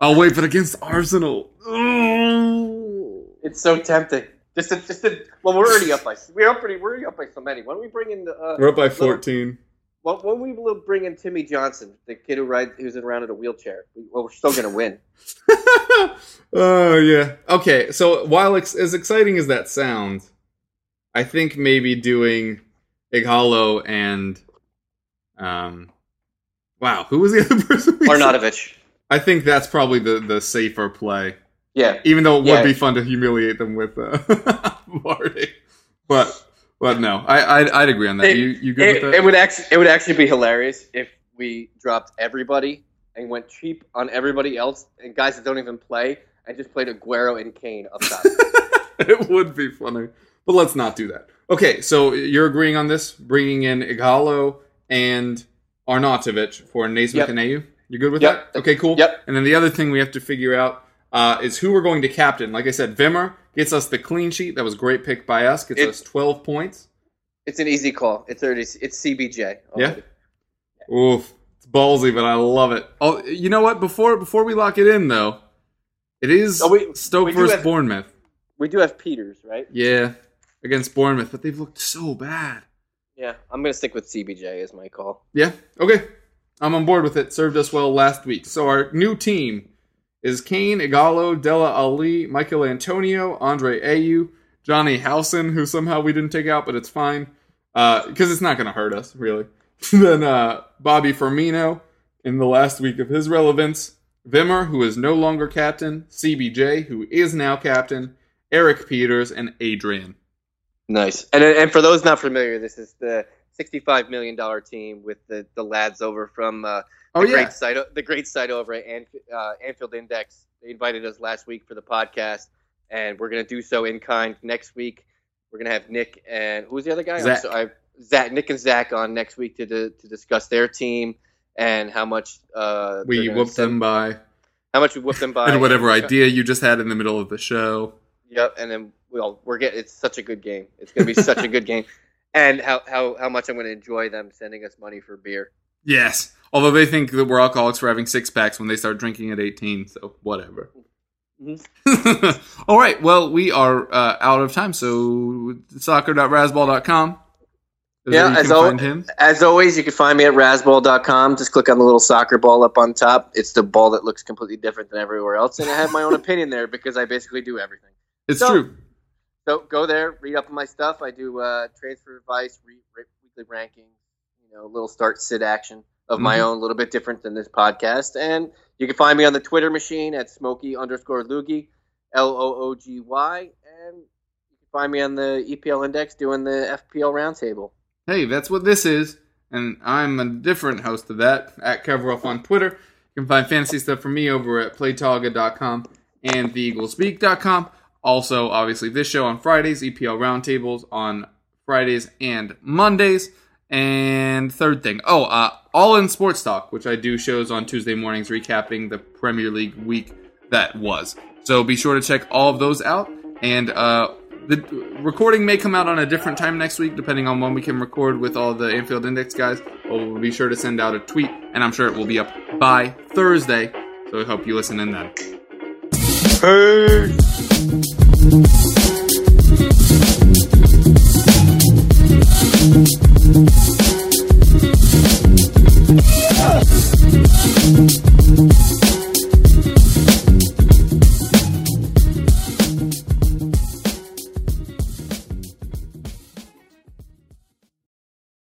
I'll wait, but against Arsenal. Oh. It's so tempting. Just to, just to, well, we're already up by we're up pretty we're already up by so many. Why don't we bring in the uh, We're up by fourteen. Well, when we will bring in Timmy Johnson, the kid who rides, who's around in a wheelchair, well, we're still gonna win. (laughs) oh yeah. Okay, so while ex- as exciting as that sounds, I think maybe doing Ighalo and um, wow, who was the other (laughs) person? Arnautovic. I think that's probably the the safer play, Yeah, even though it Yeah. would be fun to humiliate them with uh, (laughs) Vardy. But but no, I I'd, I'd agree on that. It- you you good it, with that? it would actually it would actually be hilarious if we dropped everybody and went cheap on everybody else and guys that don't even play and just played Aguero and Kane up top. (laughs) it would be funny, but let's not do that. Okay, so you're agreeing on this, bringing in Ighalo and Arnautovic for Naismith Yep. and Ayew. You're good with Yep. that? Okay, cool. Yep. And then the other thing we have to figure out uh, is who we're going to captain. Like I said, Wimmer gets us the clean sheet. That was a great pick by us. Gets It- us 12 points. it's an easy call. It's already it's CBJ. already. Oof, it's ballsy, but I love it. Oh, you know what? Before before we lock it in, though, it is Oh, we- Stoke we versus have- Bournemouth. We do have Pieters, right? Yeah, against Bournemouth, but they've looked so bad. Yeah, I'm gonna stick with CBJ as my call. Yeah. Okay. I'm on board with it. Served us well last week. So our new team is Kane, Ighalo, Dele Alli, Michael Antonio, Andre Ayew, Johnny Howson, who somehow we didn't take out, but it's fine because it's not going to hurt us really. (laughs) then uh, Bobby Firmino in the last week of his relevance. Wimmer, who is no longer captain. CBJ, who is now captain. Erik Pieters and Adrian. Nice. And and for those not familiar, this is the sixty-five million dollar team with the, the lads over from uh, Oh the yeah. great site the great site over at Anf- uh, Anfield Index. They invited us last week for the podcast, and we're gonna do so in kind next week. We're gonna have Nick and who's the other guy? Zach. so- I, Zach, Nick and Zach on next week to to, to discuss their team and how much uh, We whooped send- them by How much we whooped them (laughs) by and whatever and- idea you just had in the middle of the show. Yep, and then well, we're getting it's such a good game. It's gonna be such a good (laughs) game, and how how how much I'm gonna enjoy them sending us money for beer. Yes. Although they think that we're alcoholics for having six packs when they start drinking at 18, so whatever. (laughs) Mhm. All right. Well, we are uh, out of time. So soccer.razzball.com. is Yeah, as al- As always, you can find me at razzball.com. Just click on the little soccer ball up on top. It's the ball that looks completely different than everywhere else, and I have my own (laughs) opinion there because I basically do everything. It's so- true. So go there, read up on my stuff. I do uh, transfer advice, re- re- weekly rankings, you know, a little start sit action of my Mhm. own, a little bit different than this podcast. And you can find me on the Twitter machine at Smokey underscore Loogy, L O O G Y, and you can find me on the EPL Index doing the FPL Roundtable. Hey, that's what this is. And I'm a different host of that at Kevrov on Twitter. You can find fantasy stuff from me over at playtoga.com and theeaglespeak.com. Also, obviously, this show on Fridays, EPL Roundtables on Fridays and Mondays. And third thing, oh, uh, All in Sports Talk, which I do shows on Tuesday mornings recapping the Premier League week that was. So be sure to check all of those out. And uh, the recording may come out on a different time next week, depending on when we can record with all the Anfield Index guys. But we'll be sure to send out a tweet, and I'm sure it will be up by Thursday. So I hope you listen in then. Hey. Ah!